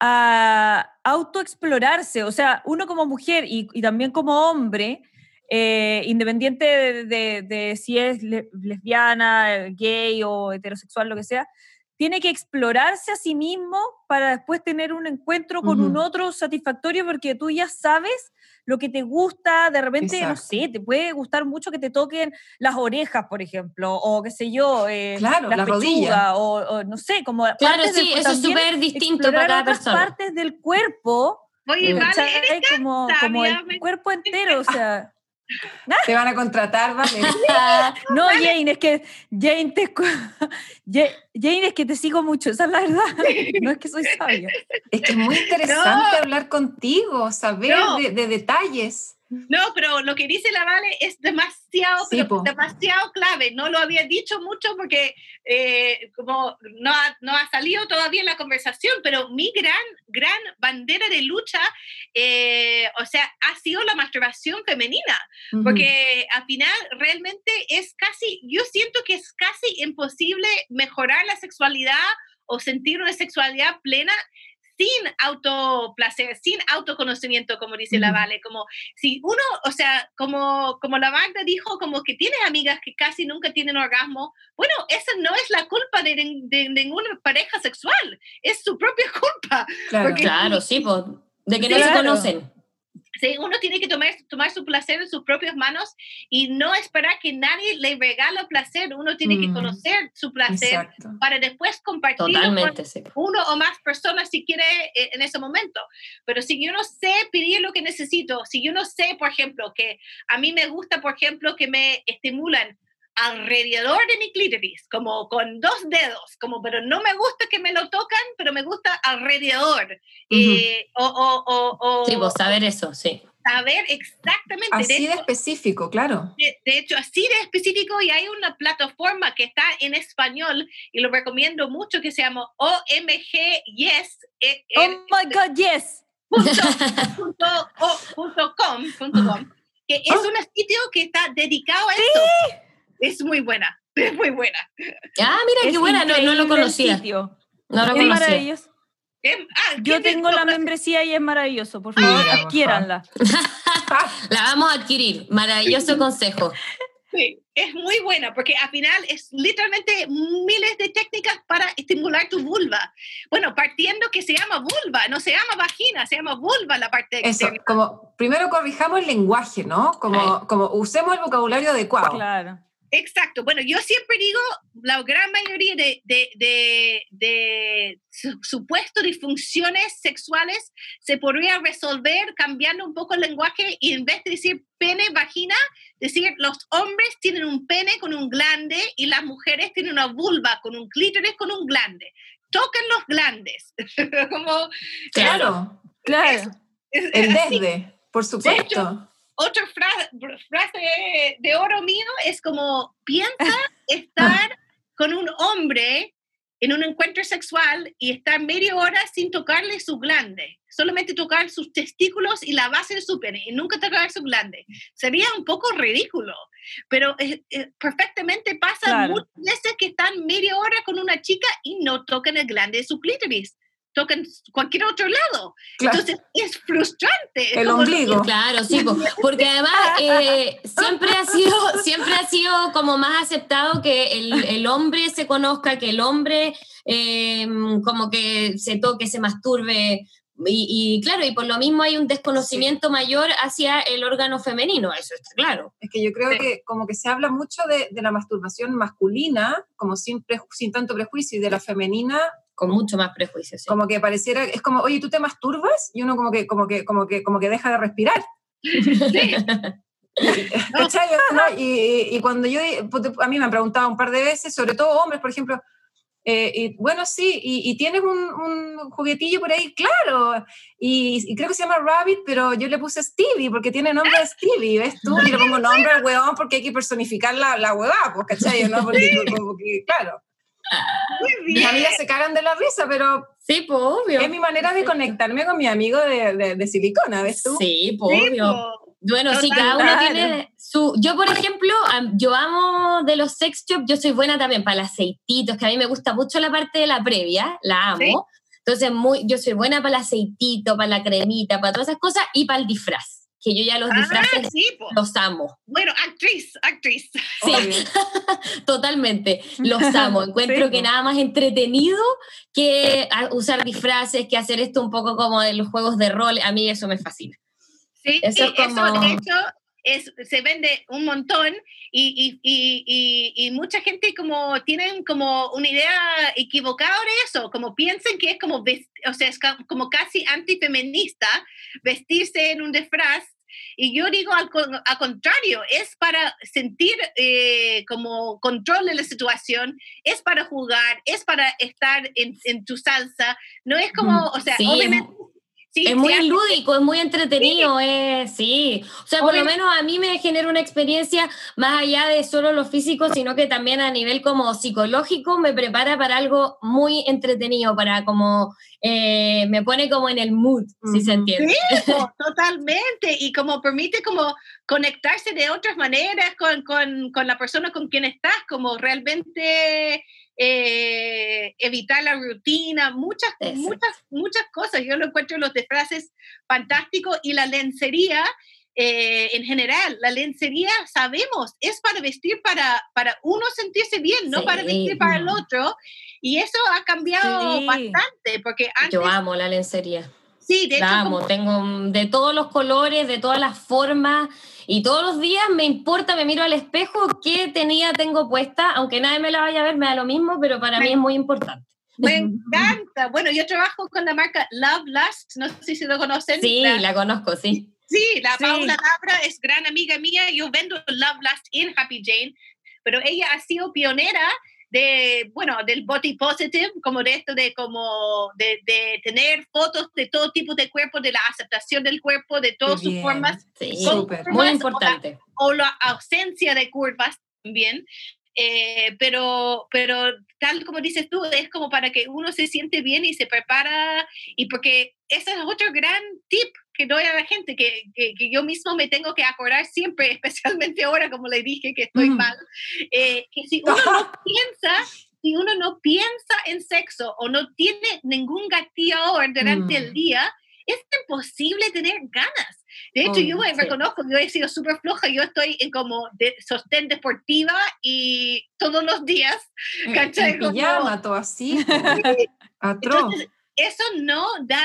a autoexplorarse. O sea, uno como mujer y, y también como hombre, eh, independiente de, de- de si es le- lesbiana, gay o heterosexual, lo que sea, tiene que explorarse a sí mismo para después tener un encuentro con un Ujú. otro satisfactorio porque tú ya sabes lo que te gusta, de repente, no Exacto. sé, te puede gustar mucho que te toquen las orejas, por ejemplo, o qué sé yo, eh, Claro, las la rodilla. o, o no sé, como Claro, partes del sí, eso es súper distinto para cada otras persona. partes del cuerpo, oye, vale, eres como, como el cuerpo entero, o sea... Te van a contratar, vale. *laughs* No, Jane, es que Jane te Jane es que te sigo mucho, esa es la verdad. No es que soy sabia. Es que es muy interesante hablar contigo, saber No. de, de detalles. No, pero lo que dice la Vale es demasiado, Sí, pero demasiado clave. No lo había dicho mucho porque eh, como no ha, no ha salido todavía en la conversación, pero mi gran, gran bandera de lucha, eh, o sea, ha sido la masturbación femenina. Porque al final realmente es casi, yo siento que es casi imposible mejorar la sexualidad o sentir una sexualidad plena sin autoplacer, sin autoconocimiento, como dice la. Vale, como si uno, o sea, como, como la Magda dijo, como que tiene amigas que casi nunca tienen orgasmo, bueno, esa no es la culpa de, de ninguna pareja sexual, es su propia *laughs* culpa. Claro. porque- Claro, sí, pues, de que no se conocen. Sí, uno tiene que tomar, tomar su placer en sus propias manos y no esperar que nadie le regale placer. Uno tiene que Mm. conocer su placer Exacto. para después compartirlo Totalmente, sí. con uno o más personas si quiere eh, en ese momento. Pero si yo no sé pedir lo que necesito, si yo no sé, por ejemplo, que a mí me gusta, por ejemplo, que me estimulan alrededor de mi clítoris, como con dos dedos, como, pero no me gusta que me lo tocan, pero me gusta alrededor. Eh, o, o, o, o Sí, pues saber eso, sí. saber exactamente. de Así de hecho, específico, claro. de, de hecho, así de específico, y hay una plataforma que está en español y lo recomiendo mucho que se llama OMG Yes. eh, Oh eh, my God, yes. punto, *laughs* punto, o- punto com, punto com, que es Oh. un sitio que está dedicado a esto. Es muy buena, *laughs* es muy buena. Ah, mira, qué buena, no, no lo conocía. sitio. No lo Es conocía. maravilloso. Ah, Yo ¿quién tengo la membresía y es maravilloso. Por favor, por adquiéranla. *laughs* La vamos a adquirir. Maravilloso consejo. Sí, es muy buena porque al final es literalmente miles de técnicas para estimular tu vulva. Bueno, partiendo que se llama vulva, no se llama vagina, se llama vulva la parte Eso, externa. como primero corrijamos el lenguaje, ¿no? Como, como usemos el vocabulario adecuado. Claro. Exacto. Bueno, yo siempre digo, la gran mayoría de, de, de, de su- supuestos disfunciones sexuales se podría resolver cambiando un poco el lenguaje y en vez de decir pene, vagina, decir los hombres tienen un pene con un glande y las mujeres tienen una vulva con un clítoris con un glande. Toquen los glandes. *laughs* Como, Claro, Claro. es- el así. desde, por supuesto. Otra fra- frase de oro mío es como piensa *laughs* estar con un hombre en un encuentro sexual y estar media hora sin tocarle su glande, solamente tocar sus testículos y la base de su pene y nunca tocar su glande. Sería un poco ridículo, pero eh, eh, perfectamente pasa Claro. muchas veces que están media hora con una chica y no tocan el glande de su clítoris, tocan cualquier otro lado. Claro. Entonces es frustrante. El ombligo. Claro, sí, po, porque además eh, siempre ha sido, siempre ha sido como más aceptado que el, el hombre se conozca, que el hombre eh, como que se toque, se masturbe. Y, y claro, y por lo mismo hay un desconocimiento mayor hacia el órgano femenino, eso está claro. Es que yo creo Sí. que como que se habla mucho de, de la masturbación masculina, como sin, preju- sin tanto prejuicio, y de la femenina, Con mucho más prejuicios. sí. como que pareciera, es como, oye, ¿tú te masturbas? Y uno como que, como que, como que, como que deja de respirar. *laughs* ¿Cachai? ¿No? Y, y- cuando yo, a mí me han preguntado un par de veces, sobre todo hombres, por ejemplo, eh, y, bueno, sí, y, y tienes un, un juguetillo por ahí, claro, y, y creo que se llama Rabbit, pero yo le puse Stevie, porque tiene nombre de Stevie, ¿ves tú? Y le pongo *laughs* nombre al huevón porque hay que personificar la, la huevada, pues, ¿cachai? ¿No? Porque, como que, claro, Muy mis amigas se cagan de la risa, pero Sí, pues obvio. es mi manera de conectarme con mi amigo de, de, de silicona, ¿ves tú? Sí, pues Sí, obvio. po. Bueno, sí, cada uno tiene su... Yo, por ejemplo, yo amo de los sex shop, yo soy buena también para los aceititos, que a mí me gusta mucho la parte de la previa, la amo. Sí. Entonces, muy, yo soy buena para el aceitito, para la cremita, para todas esas cosas, y para el disfraz, que yo ya los Ah, disfraces sí, po. los amo. Bueno, actriz, actriz. Sí, Obvio. *laughs* totalmente, los amo. Encuentro Sí, que nada más entretenido que a- usar disfraces, que hacer esto un poco como de los juegos de rol, a mí eso me fascina. Sí, Eso es eso, como- de hecho es, se vende un montón y, y, y, y, mucha gente como tienen como una idea equivocada de eso, como piensan que es como, o sea, es como casi antifeminista vestirse en un disfraz. Y yo digo al, al contrario, es para sentir eh, como control de la situación, es para jugar, es para estar en, en tu salsa, no es como, o sea, Sí, obviamente... sí, Es muy hace- lúdico, es muy entretenido, es, sí. O sea, por lo menos a mí me genera una experiencia más allá de solo lo físico, sino que también a nivel como psicológico me prepara para algo muy entretenido, para como, eh, me pone como en el mood, si se entiende. *laughs* Po, totalmente, y como permite como conectarse de otras maneras con, con, con la persona con quien estás, como realmente eh, evitar la rutina, muchas, Exacto. muchas, muchas cosas. Yo lo encuentro en los disfraces fantásticos y la lencería. eh, en general, la lencería, sabemos, es para vestir para, para uno sentirse bien, no para Sí. vestir para el otro. Y eso ha cambiado Sí. bastante, porque antes, Yo amo la lencería. Sí, de hecho, La como- amo, tengo mm, de todos los colores, de todas las formas, y todos los días me importa, me miro al espejo qué tenía, tengo puesta, aunque nadie me la vaya a ver, me da lo mismo, pero para mí es muy importante. Me encanta. Bueno, yo trabajo con la marca Love Lust, no sé si lo conocen. Sí, La- la conozco, sí. sí, la Sí. Paula Labra es gran amiga mía. Yo vendo Love Lust en Happy Jane, pero ella ha sido pionera de, bueno, del body positive, como de esto de como de, de tener fotos de todo tipo de cuerpo, de la aceptación del cuerpo, de todas sus formas Sí, muy importante. o la ausencia de curvas también. Eh, pero, pero tal como dices tú, es como para que uno se siente bien y se prepara, y porque ese es otro gran tip que doy a la gente, que, que, yo mismo me tengo que acordar siempre, *laughs* especialmente ahora, como le dije, que estoy Mm. mal, eh, que si uno *laughs* no piensa, si uno no piensa en sexo o no tiene ningún gatillo durante Mm. el día, es imposible tener ganas. De hecho, yo me reconozco, yo he sido súper floja, yo estoy en como de sostén deportiva y todos los días, En- ¿cachai? En pijama, todo así. Atroz. Entonces, eso no da,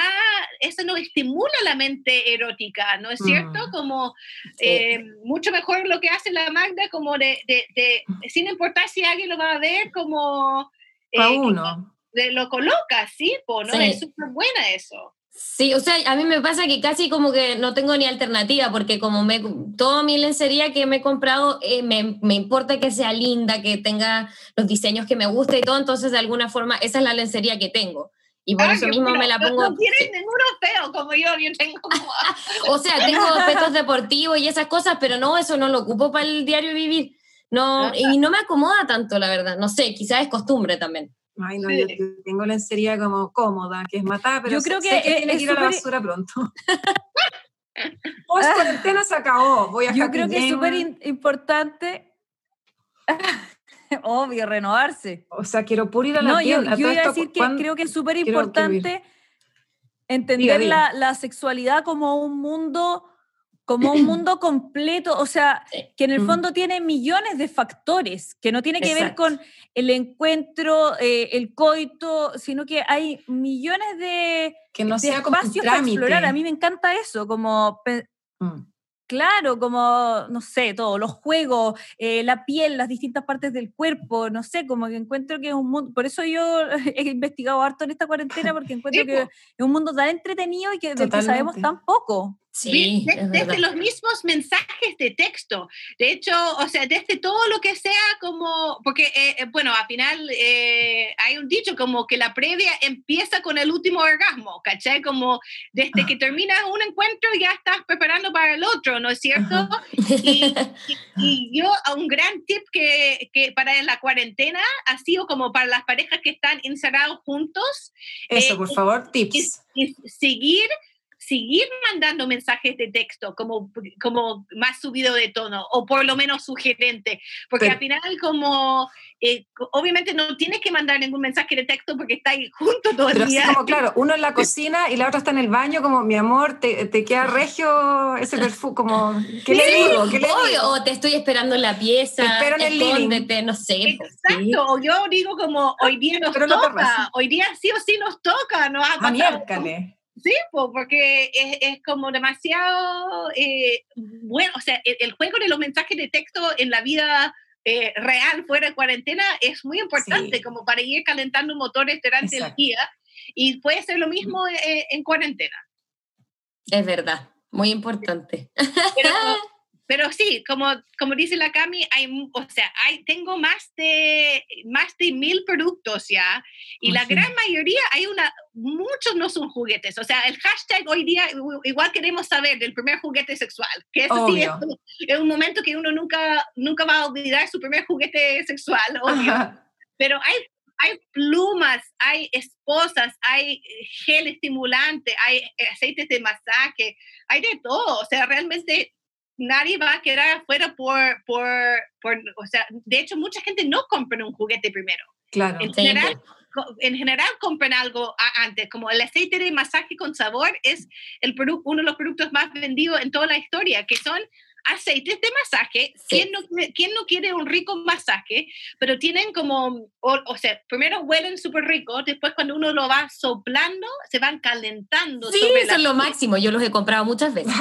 eso no estimula la mente erótica, ¿no es cierto? Mm. Como Sí. eh, mucho mejor lo que hace la Magda, como de, de, de- sin importar si alguien lo va a ver, como eh, uno. de- lo coloca, sí, po, ¿no? Sí. Es súper buena eso. Sí, o sea, a mí me pasa que casi como que no tengo ni alternativa, porque como me, toda mi lencería que me he comprado, eh, me, me importa que sea linda, que tenga los diseños que me gusta y todo, entonces de alguna forma esa es la lencería que tengo. Y por Ah, eso mismo bueno. me la pongo... No, tienes sí. ninguno feo como yo, yo tengo como... *laughs* O sea, tengo petos deportivos y esas cosas, pero no, eso no lo ocupo para el diario vivir. No, y no me acomoda tanto, la verdad. No sé, quizás es costumbre también. Ay, no, Sí. yo tengo lencería como cómoda, que es matada, pero Yo sé- creo sé que que es- tiene es que ir a la basura pronto. *laughs* Post cuarentena se acabó. Voy a Yo creo que es súper importante, *laughs* obvio, renovarse. O sea, quiero puro ir a la No, yo, tienda. yo iba a decir que ¿cuándo- creo que es súper importante entender diga. La, la sexualidad como un mundo como un *clears throat* mundo completo, o sea, que en el Mm. fondo tiene millones de factores, que no tiene que ver Exacto. con el encuentro, eh, el coito, sino que hay millones de, que no de sea como espacios para trámite. explorar. A mí me encanta eso, como Mm. Claro, como, no sé, todo, los juegos, eh, la piel, las distintas partes del cuerpo, no sé, como que encuentro que es un mundo, por eso yo *laughs* he investigado harto en esta cuarentena, *laughs* porque encuentro que es un mundo tan entretenido y que, del que sabemos tan poco. Sí, De- es desde los mismos mensajes de texto. De hecho, o sea, desde todo lo que sea como, porque, eh, eh, bueno, al final eh, hay un dicho como que la previa empieza con el último orgasmo, ¿cachai? Como desde que terminas un encuentro ya estás preparando para el otro, ¿no es cierto? Ajá. *laughs* Y, y yo, a un gran tip que, que para la cuarentena ha sido como para las parejas que están encerrados juntos, Eso, Eh, por favor, tips. es seguir seguir mandando mensajes de texto como, como más subido de tono o por lo menos sugerente, porque Pero- al final como eh, obviamente no tienes que mandar ningún mensaje de texto porque estáis juntos todo el día. como, claro, uno en la cocina y la otra está en el baño, como, mi amor, te, te queda regio ese perfume, como, ¿qué le Sí, digo? ¿Qué le digo? o te estoy esperando en la pieza, Te espero en el living. escóndete, no sé. pues, sí. Exacto, o yo digo como hoy día nos Pero toca, terraza. hoy día sí o sí nos toca, nos ha Ah, pasado. Sí, po, porque es, es como demasiado eh, bueno, o sea, el, el juego de los mensajes de texto en la vida eh, real fuera de cuarentena es muy importante, Sí. como para ir calentando motores durante Exacto. el día y puede ser lo mismo eh, en cuarentena. Es verdad, muy importante. Pero, pero sí, como, como dice la Cami, hay, o sea, hay, tengo más de, más de mil productos ya y la Ujú. gran mayoría, hay una, muchos no son juguetes. O sea, el hashtag hoy día, igual queremos saber del primer juguete sexual, que eso sí es, es un momento que uno nunca, nunca va a olvidar su primer juguete sexual, obvio. Ajá. Pero hay, hay plumas, hay esposas, hay gel estimulante, hay eh, aceites de masaje, hay de todo. O sea, realmente nadie va a quedar afuera por, por, por, o sea, de hecho mucha gente no compra un juguete primero. Claro. En general, en general compran algo antes, como el aceite de masaje con sabor es el uno de los productos más vendidos en toda la historia, que son aceites de masaje. Sí. ¿Quién, no, quiere- quién no quiere un rico masaje? Pero tienen como, o, o sea, primero huelen súper rico, después cuando uno lo va soplando, se van calentando. Sí, sobre eso es lo máximo, yo los he comprado muchas veces.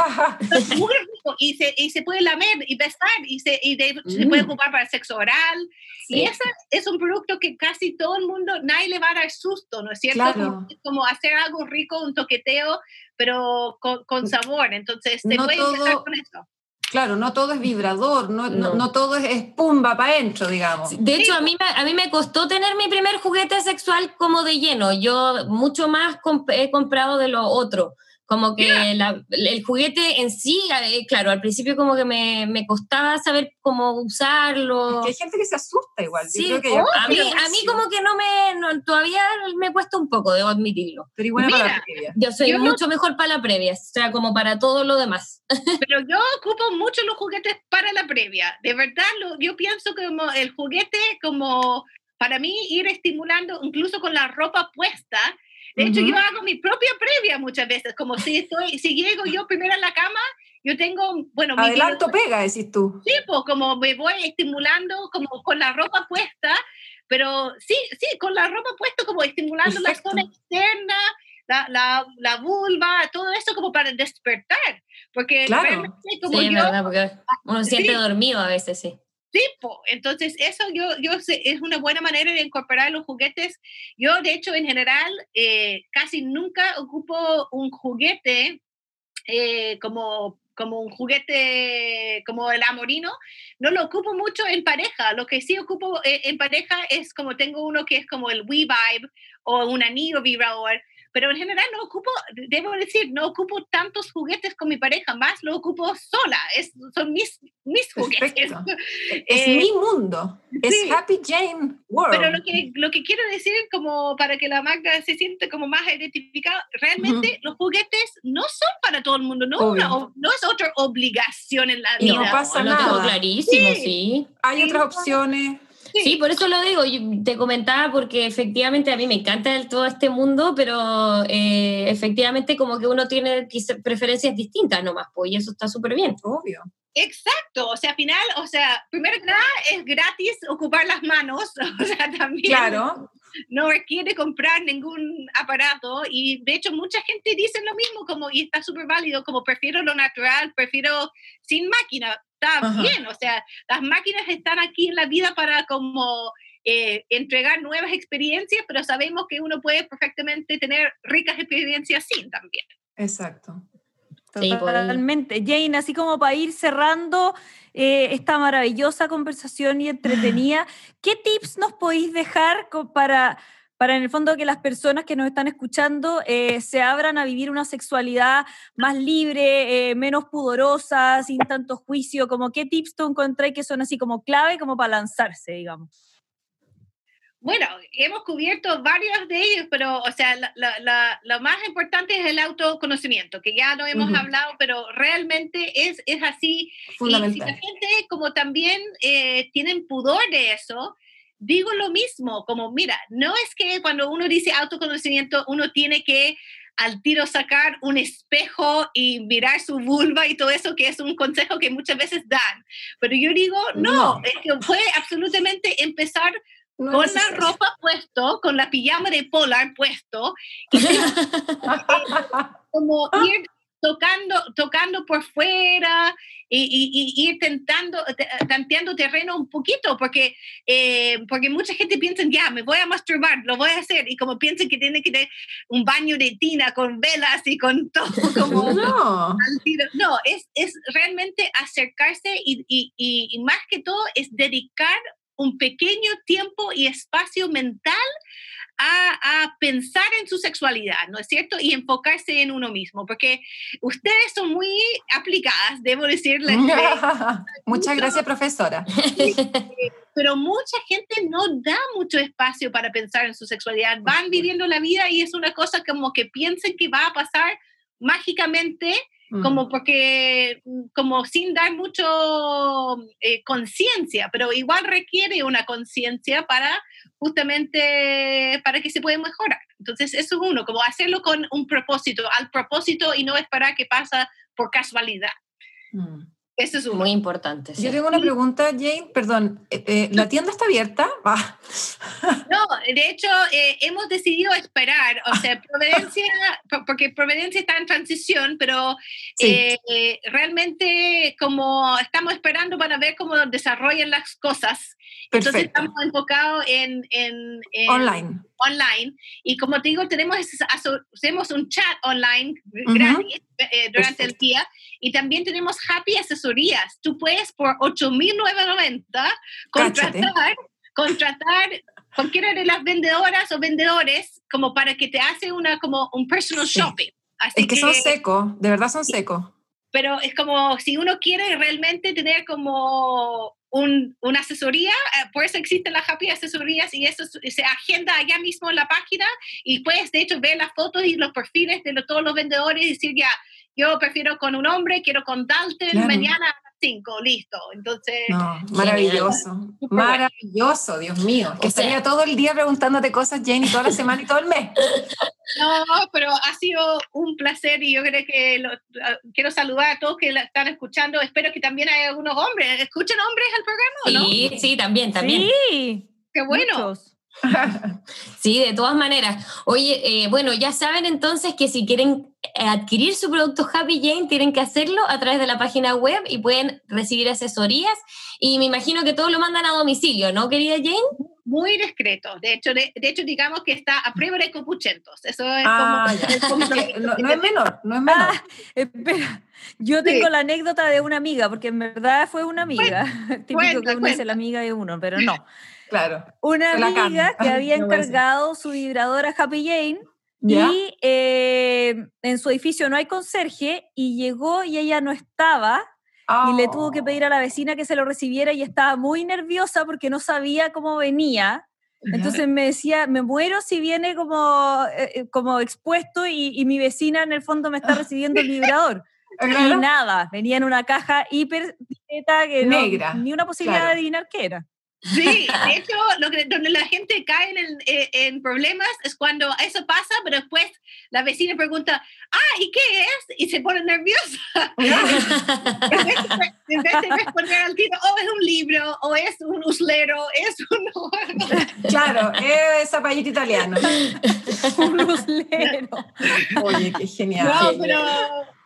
es muy rico y se, y se puede lamer y besar y se, y de- se puede ocupar para sexo oral. Y Sí. ese es un producto que casi todo el mundo, nadie le va a dar susto, ¿no es cierto? Claro. Como, como hacer algo rico, un toqueteo, pero con, con sabor. Entonces, se No puede empezar todo- con eso. Claro, no todo es vibrador, no, no. No. no todo es, es pumba para adentro, digamos. De hecho, a mí, me, a mí me costó tener mi primer juguete sexual como de lleno. Yo mucho más comp- he comprado de lo otro, Como que la- el juguete en sí, claro, al principio como que me, me costaba saber cómo usarlo. Es que hay gente que se asusta igual. Yo Sí, creo que a mí, a mí como que no me, no- todavía me cuesta un poco, debo admitirlo. Pero igual para la Mira, previa. Yo soy Yo no- mucho mejor para la previa, o sea, como para todo lo demás. *laughs* Pero yo ocupo mucho los juguetes para la previa. De verdad, lo- yo pienso como el juguete, como para mí ir estimulando, incluso con la ropa puesta. De hecho, Ujú. yo hago mi propia previa muchas veces, como si estoy, si llego yo primero a la cama, yo tengo, bueno, mi Adelanto pega, decís tú. tipo, como me voy estimulando como con la ropa puesta, pero sí, sí, con la ropa puesta como estimulando Perfecto. la zona externa, la, la, la vulva, todo eso como para despertar, porque Claro. realmente como Sí, es yo, verdad, porque uno se siente Sí. dormido a veces, sí. Tipo, entonces eso yo, yo sé, es una buena manera de incorporar los juguetes. Yo, de hecho, en general, eh, casi nunca ocupo un juguete eh, como, como un juguete como el amorino, no lo ocupo mucho en pareja. Lo que sí ocupo eh, en pareja es como tengo uno que es como el We Vibe o un anillo vibrador, pero en general no ocupo, debo decir, no ocupo tantos juguetes con mi pareja, más lo ocupo sola. Es, son mis, mis juguetes. Perfecto. *laughs* Es Eh, mi mundo. Es sí. Happy Jane World. pero lo que, lo que quiero decir, como para que la Magda se siente como más identificada, realmente los juguetes no son para todo el mundo, no, una no es otra obligación en la Y vida. no pasa lo tengo nada. clarísimo, Sí. sí. Hay Sí, otras no. opciones. Sí, por eso lo digo, yo te comentaba porque efectivamente a mí me encanta el- todo este mundo, pero eh, efectivamente como que uno tiene preferencias distintas nomás, pues, y eso está súper bien. Obvio. Exacto, o sea, al final, o sea, primero que nada es gratis ocupar las manos, *laughs* o sea, también Claro. no requiere comprar ningún aparato y de hecho mucha gente dice lo mismo como y está súper válido como prefiero lo natural, prefiero sin máquina, está Ajá. bien, o sea, las máquinas están aquí en la vida para como eh, entregar nuevas experiencias, pero sabemos que uno puede perfectamente tener ricas experiencias sin también. Exacto. Sí, pues. Totalmente. Jane, así como para ir cerrando eh, esta maravillosa conversación y entretenida, *sighs* ¿qué tips nos podéis dejar para, para en el fondo que las personas que nos están escuchando eh, se abran a vivir una sexualidad más libre, eh, menos pudorosa, sin tanto juicio? Como, ¿Qué tips tú encontráis que son así como clave como para lanzarse, digamos? Bueno, hemos cubierto varios de ellos, pero, o sea, la, la- la- lo más importante es el autoconocimiento, que ya no hemos Ujú. hablado, pero realmente es, es así. Y si la Fundamental. gente como también eh, tienen pudor de eso, digo lo mismo, como mira, no es que cuando uno dice autoconocimiento, uno tiene que al tiro sacar un espejo y mirar su vulva y todo eso, que es un consejo que muchas veces dan. Pero yo digo, no, No. es que puede absolutamente empezar No con la ropa puesto, con la pijama de polar puesto, *laughs* como *laughs* ir tocando, tocando por fuera y, y- y ir tentando, te- tanteando terreno un poquito, porque, eh, porque mucha gente piensa, ya, me voy a masturbar, lo voy a hacer, y como piensan que tiene que tener un baño de tina con velas y con todo, *laughs* como No. No, es, es realmente acercarse y- y- y más que todo es dedicar un pequeño tiempo y espacio mental a, a pensar en su sexualidad, ¿no es cierto? Y enfocarse en uno mismo, porque ustedes son muy aplicadas, debo decirles, *laughs* Muchas gracias, profesora. *laughs* pero mucha gente no da mucho espacio para pensar en su sexualidad. Van viviendo la vida y es una cosa como que piensen que va a pasar mágicamente Mm. como porque, mm, como sin dar mucho eh, conciencia, pero igual requiere una conciencia para justamente, para que se pueda mejorar. Entonces, eso es uno, como hacerlo con un propósito, al propósito y no esperar que pasa por casualidad. Mm. Eso es. Muy importante. sí. Yo tengo una pregunta, Jane. Perdón, eh, eh, ¿la tienda está abierta? *laughs* Ah, No, de hecho, eh, hemos decidido esperar, o sea, *laughs* Providencia, po- porque Providencia está en transición, pero Sí. eh, realmente como estamos esperando para ver cómo desarrollan las cosas, entonces perfecto. estamos enfocados en, en- en Online. online. Y como te digo, tenemos hacemos un chat online Ujú. gratis eh, durante el Perfecto. día y también tenemos Happy Asesorías. Tú puedes por 8.990 Cáchate. contratar, contratar cualquiera de las vendedoras o vendedores como para que te hace una como un personal Sí. shopping. Así Es que son secos, de verdad son secos. pero es como si uno quiere realmente tener como un, una asesoría, eh, por eso existen las Happy Asesorías y eso se- agenda allá mismo en la página y puedes de hecho ver las fotos y los perfiles de lo- todos los vendedores y decir ya, yo prefiero con un hombre, quiero con Dalton Claro. mañana a las 5, listo. Entonces, No, maravilloso, maravilloso, Dios mío. Que O sea- estaría todo el día preguntándote cosas, Jane, y toda la semana y todo el mes. *laughs* no, pero ha sido un placer y yo creo que lo- quiero saludar a todos que la están escuchando. Espero que también hay algunos hombres. ¿Escuchan hombres al programa o no? Sí, sí, también, también. Sí, Qué bueno. muchos. Sí, de todas maneras. Oye, eh, bueno, ya saben entonces que si quieren adquirir su producto Happy Jane, tienen que hacerlo a través de la página web y pueden recibir asesorías. Y me imagino que todo lo mandan a domicilio, ¿no, querida Jane? muy discreto. De hecho, de, de hecho, digamos que está a prueba de copuchentos. Eso es Ah, como... es como- *laughs* Que no, no es menor, no es menor. Ah, espera, yo tengo la anécdota de una amiga, porque en verdad fue una amiga. *laughs* Típico cuenta, que uno cuenta. dice la amiga de uno, pero no. Claro. Una amiga que Ah, *laughs* había a encargado su vibradora Happy Jane ¿Ya? y eh, en su edificio no hay conserje y llegó y ella no estaba y le tuvo que pedir a la vecina que se lo recibiera y estaba muy nerviosa porque no sabía cómo venía. Entonces me decía, me muero si viene como, eh, eh, como expuesto y, y mi vecina en el fondo me está *laughs* recibiendo el vibrador. Y Claro. nada, venía en una caja hiper no- Negra, ni una posibilidad claro. de adivinar qué era. Sí, *laughs* de hecho, lo que, donde la gente cae en, eh, en problemas es cuando eso pasa, pero después la vecina pregunta, ah, ¿y qué es? Y se pone nerviosa. *laughs* En vez de, en vez de responder al tiro, oh, es un libro, o es un uslero, es un... Claro, es zapallito italiano. *laughs* Un uslero. Oye, qué genial. No, pero,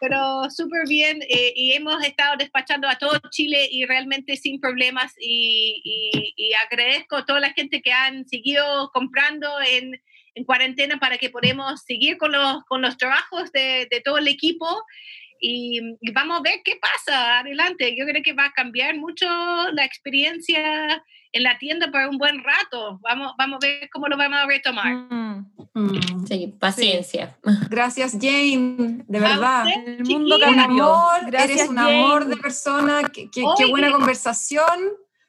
pero súper bien eh, y hemos estado despachando a todo Chile y realmente sin problemas y, y- y agradezco a toda la gente que han seguido comprando en, en cuarentena para que podamos seguir con los, con los trabajos de, de todo el equipo y, y vamos a ver qué pasa adelante. Yo creo que va a cambiar mucho la experiencia en la tienda por un buen rato. Vamos, vamos a ver cómo lo vamos a retomar. Mm. Mm. Sí, paciencia. Gracias, Jane, de A verdad. usted, El mundo cambió. amor, Gracias, eres un amor Jane. de persona. Qué, qué- qué Oye. buena conversación.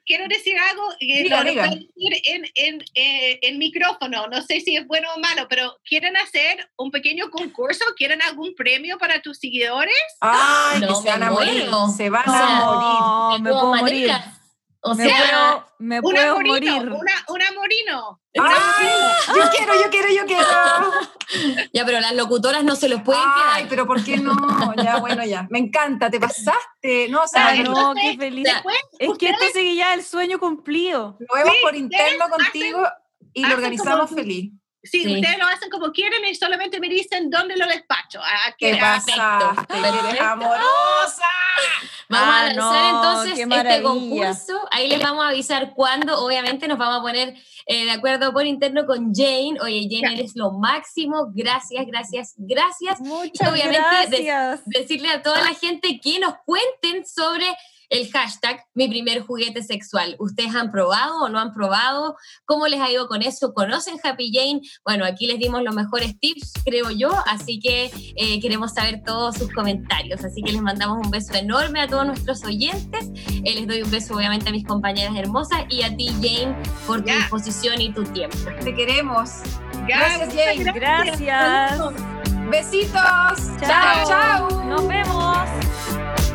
quiero decir algo y Diga, lo, diga. decir en, en, eh, en micrófono. No sé si es bueno o malo, pero ¿quieren hacer un pequeño concurso? ¿Quieren algún premio para tus seguidores? Ay, No, que se van me a morir. Se van a morir. No, me De puedo todas morir. O Me sea, puedo, me Un puedo amorino, morir. una, un amorino. Ay, yo quiero, yo quiero, yo quiero. *laughs* ya, pero las locutoras no se los pueden Ay, quedar. pero ¿por qué no? Ya, bueno, ya. Me encanta, te pasaste. No, o sea, Ay, lo no, entonces, qué feliz. Después, Es que esto sigue ya el sueño cumplido. vemos Sí, por interno hacen- contigo y lo hacen organizamos feliz. Sí, Sí. ustedes lo hacen como quieren y solamente me dicen dónde lo despacho. A, ¿Qué qué- a- pasaste? que Eres perfecto. amorosa. Vamos Ah, a lanzar no, entonces este maravilla. concurso. Ahí les vamos a avisar cuándo. Obviamente nos vamos a poner eh, de acuerdo por interno con Jane. Oye, Jane, eres lo máximo. Gracias, gracias, gracias. Muchas obviamente de- gracias. Decirle a toda la gente que nos cuenten sobre el hashtag mi primer juguete sexual. ¿Ustedes han probado o no han probado? ¿Cómo les ha ido con eso? ¿Conocen Happy Jane? Bueno, aquí les dimos los mejores tips, creo yo, así que eh, queremos saber todos sus comentarios. Así que les mandamos un beso enorme a todos nuestros oyentes. Eh, les doy un beso obviamente a mis compañeras hermosas y a ti, Jane, por tu Ya. disposición y tu tiempo. Te queremos. Gracias, Jane. Gracias. Besitos. Chao. chao. Nos vemos.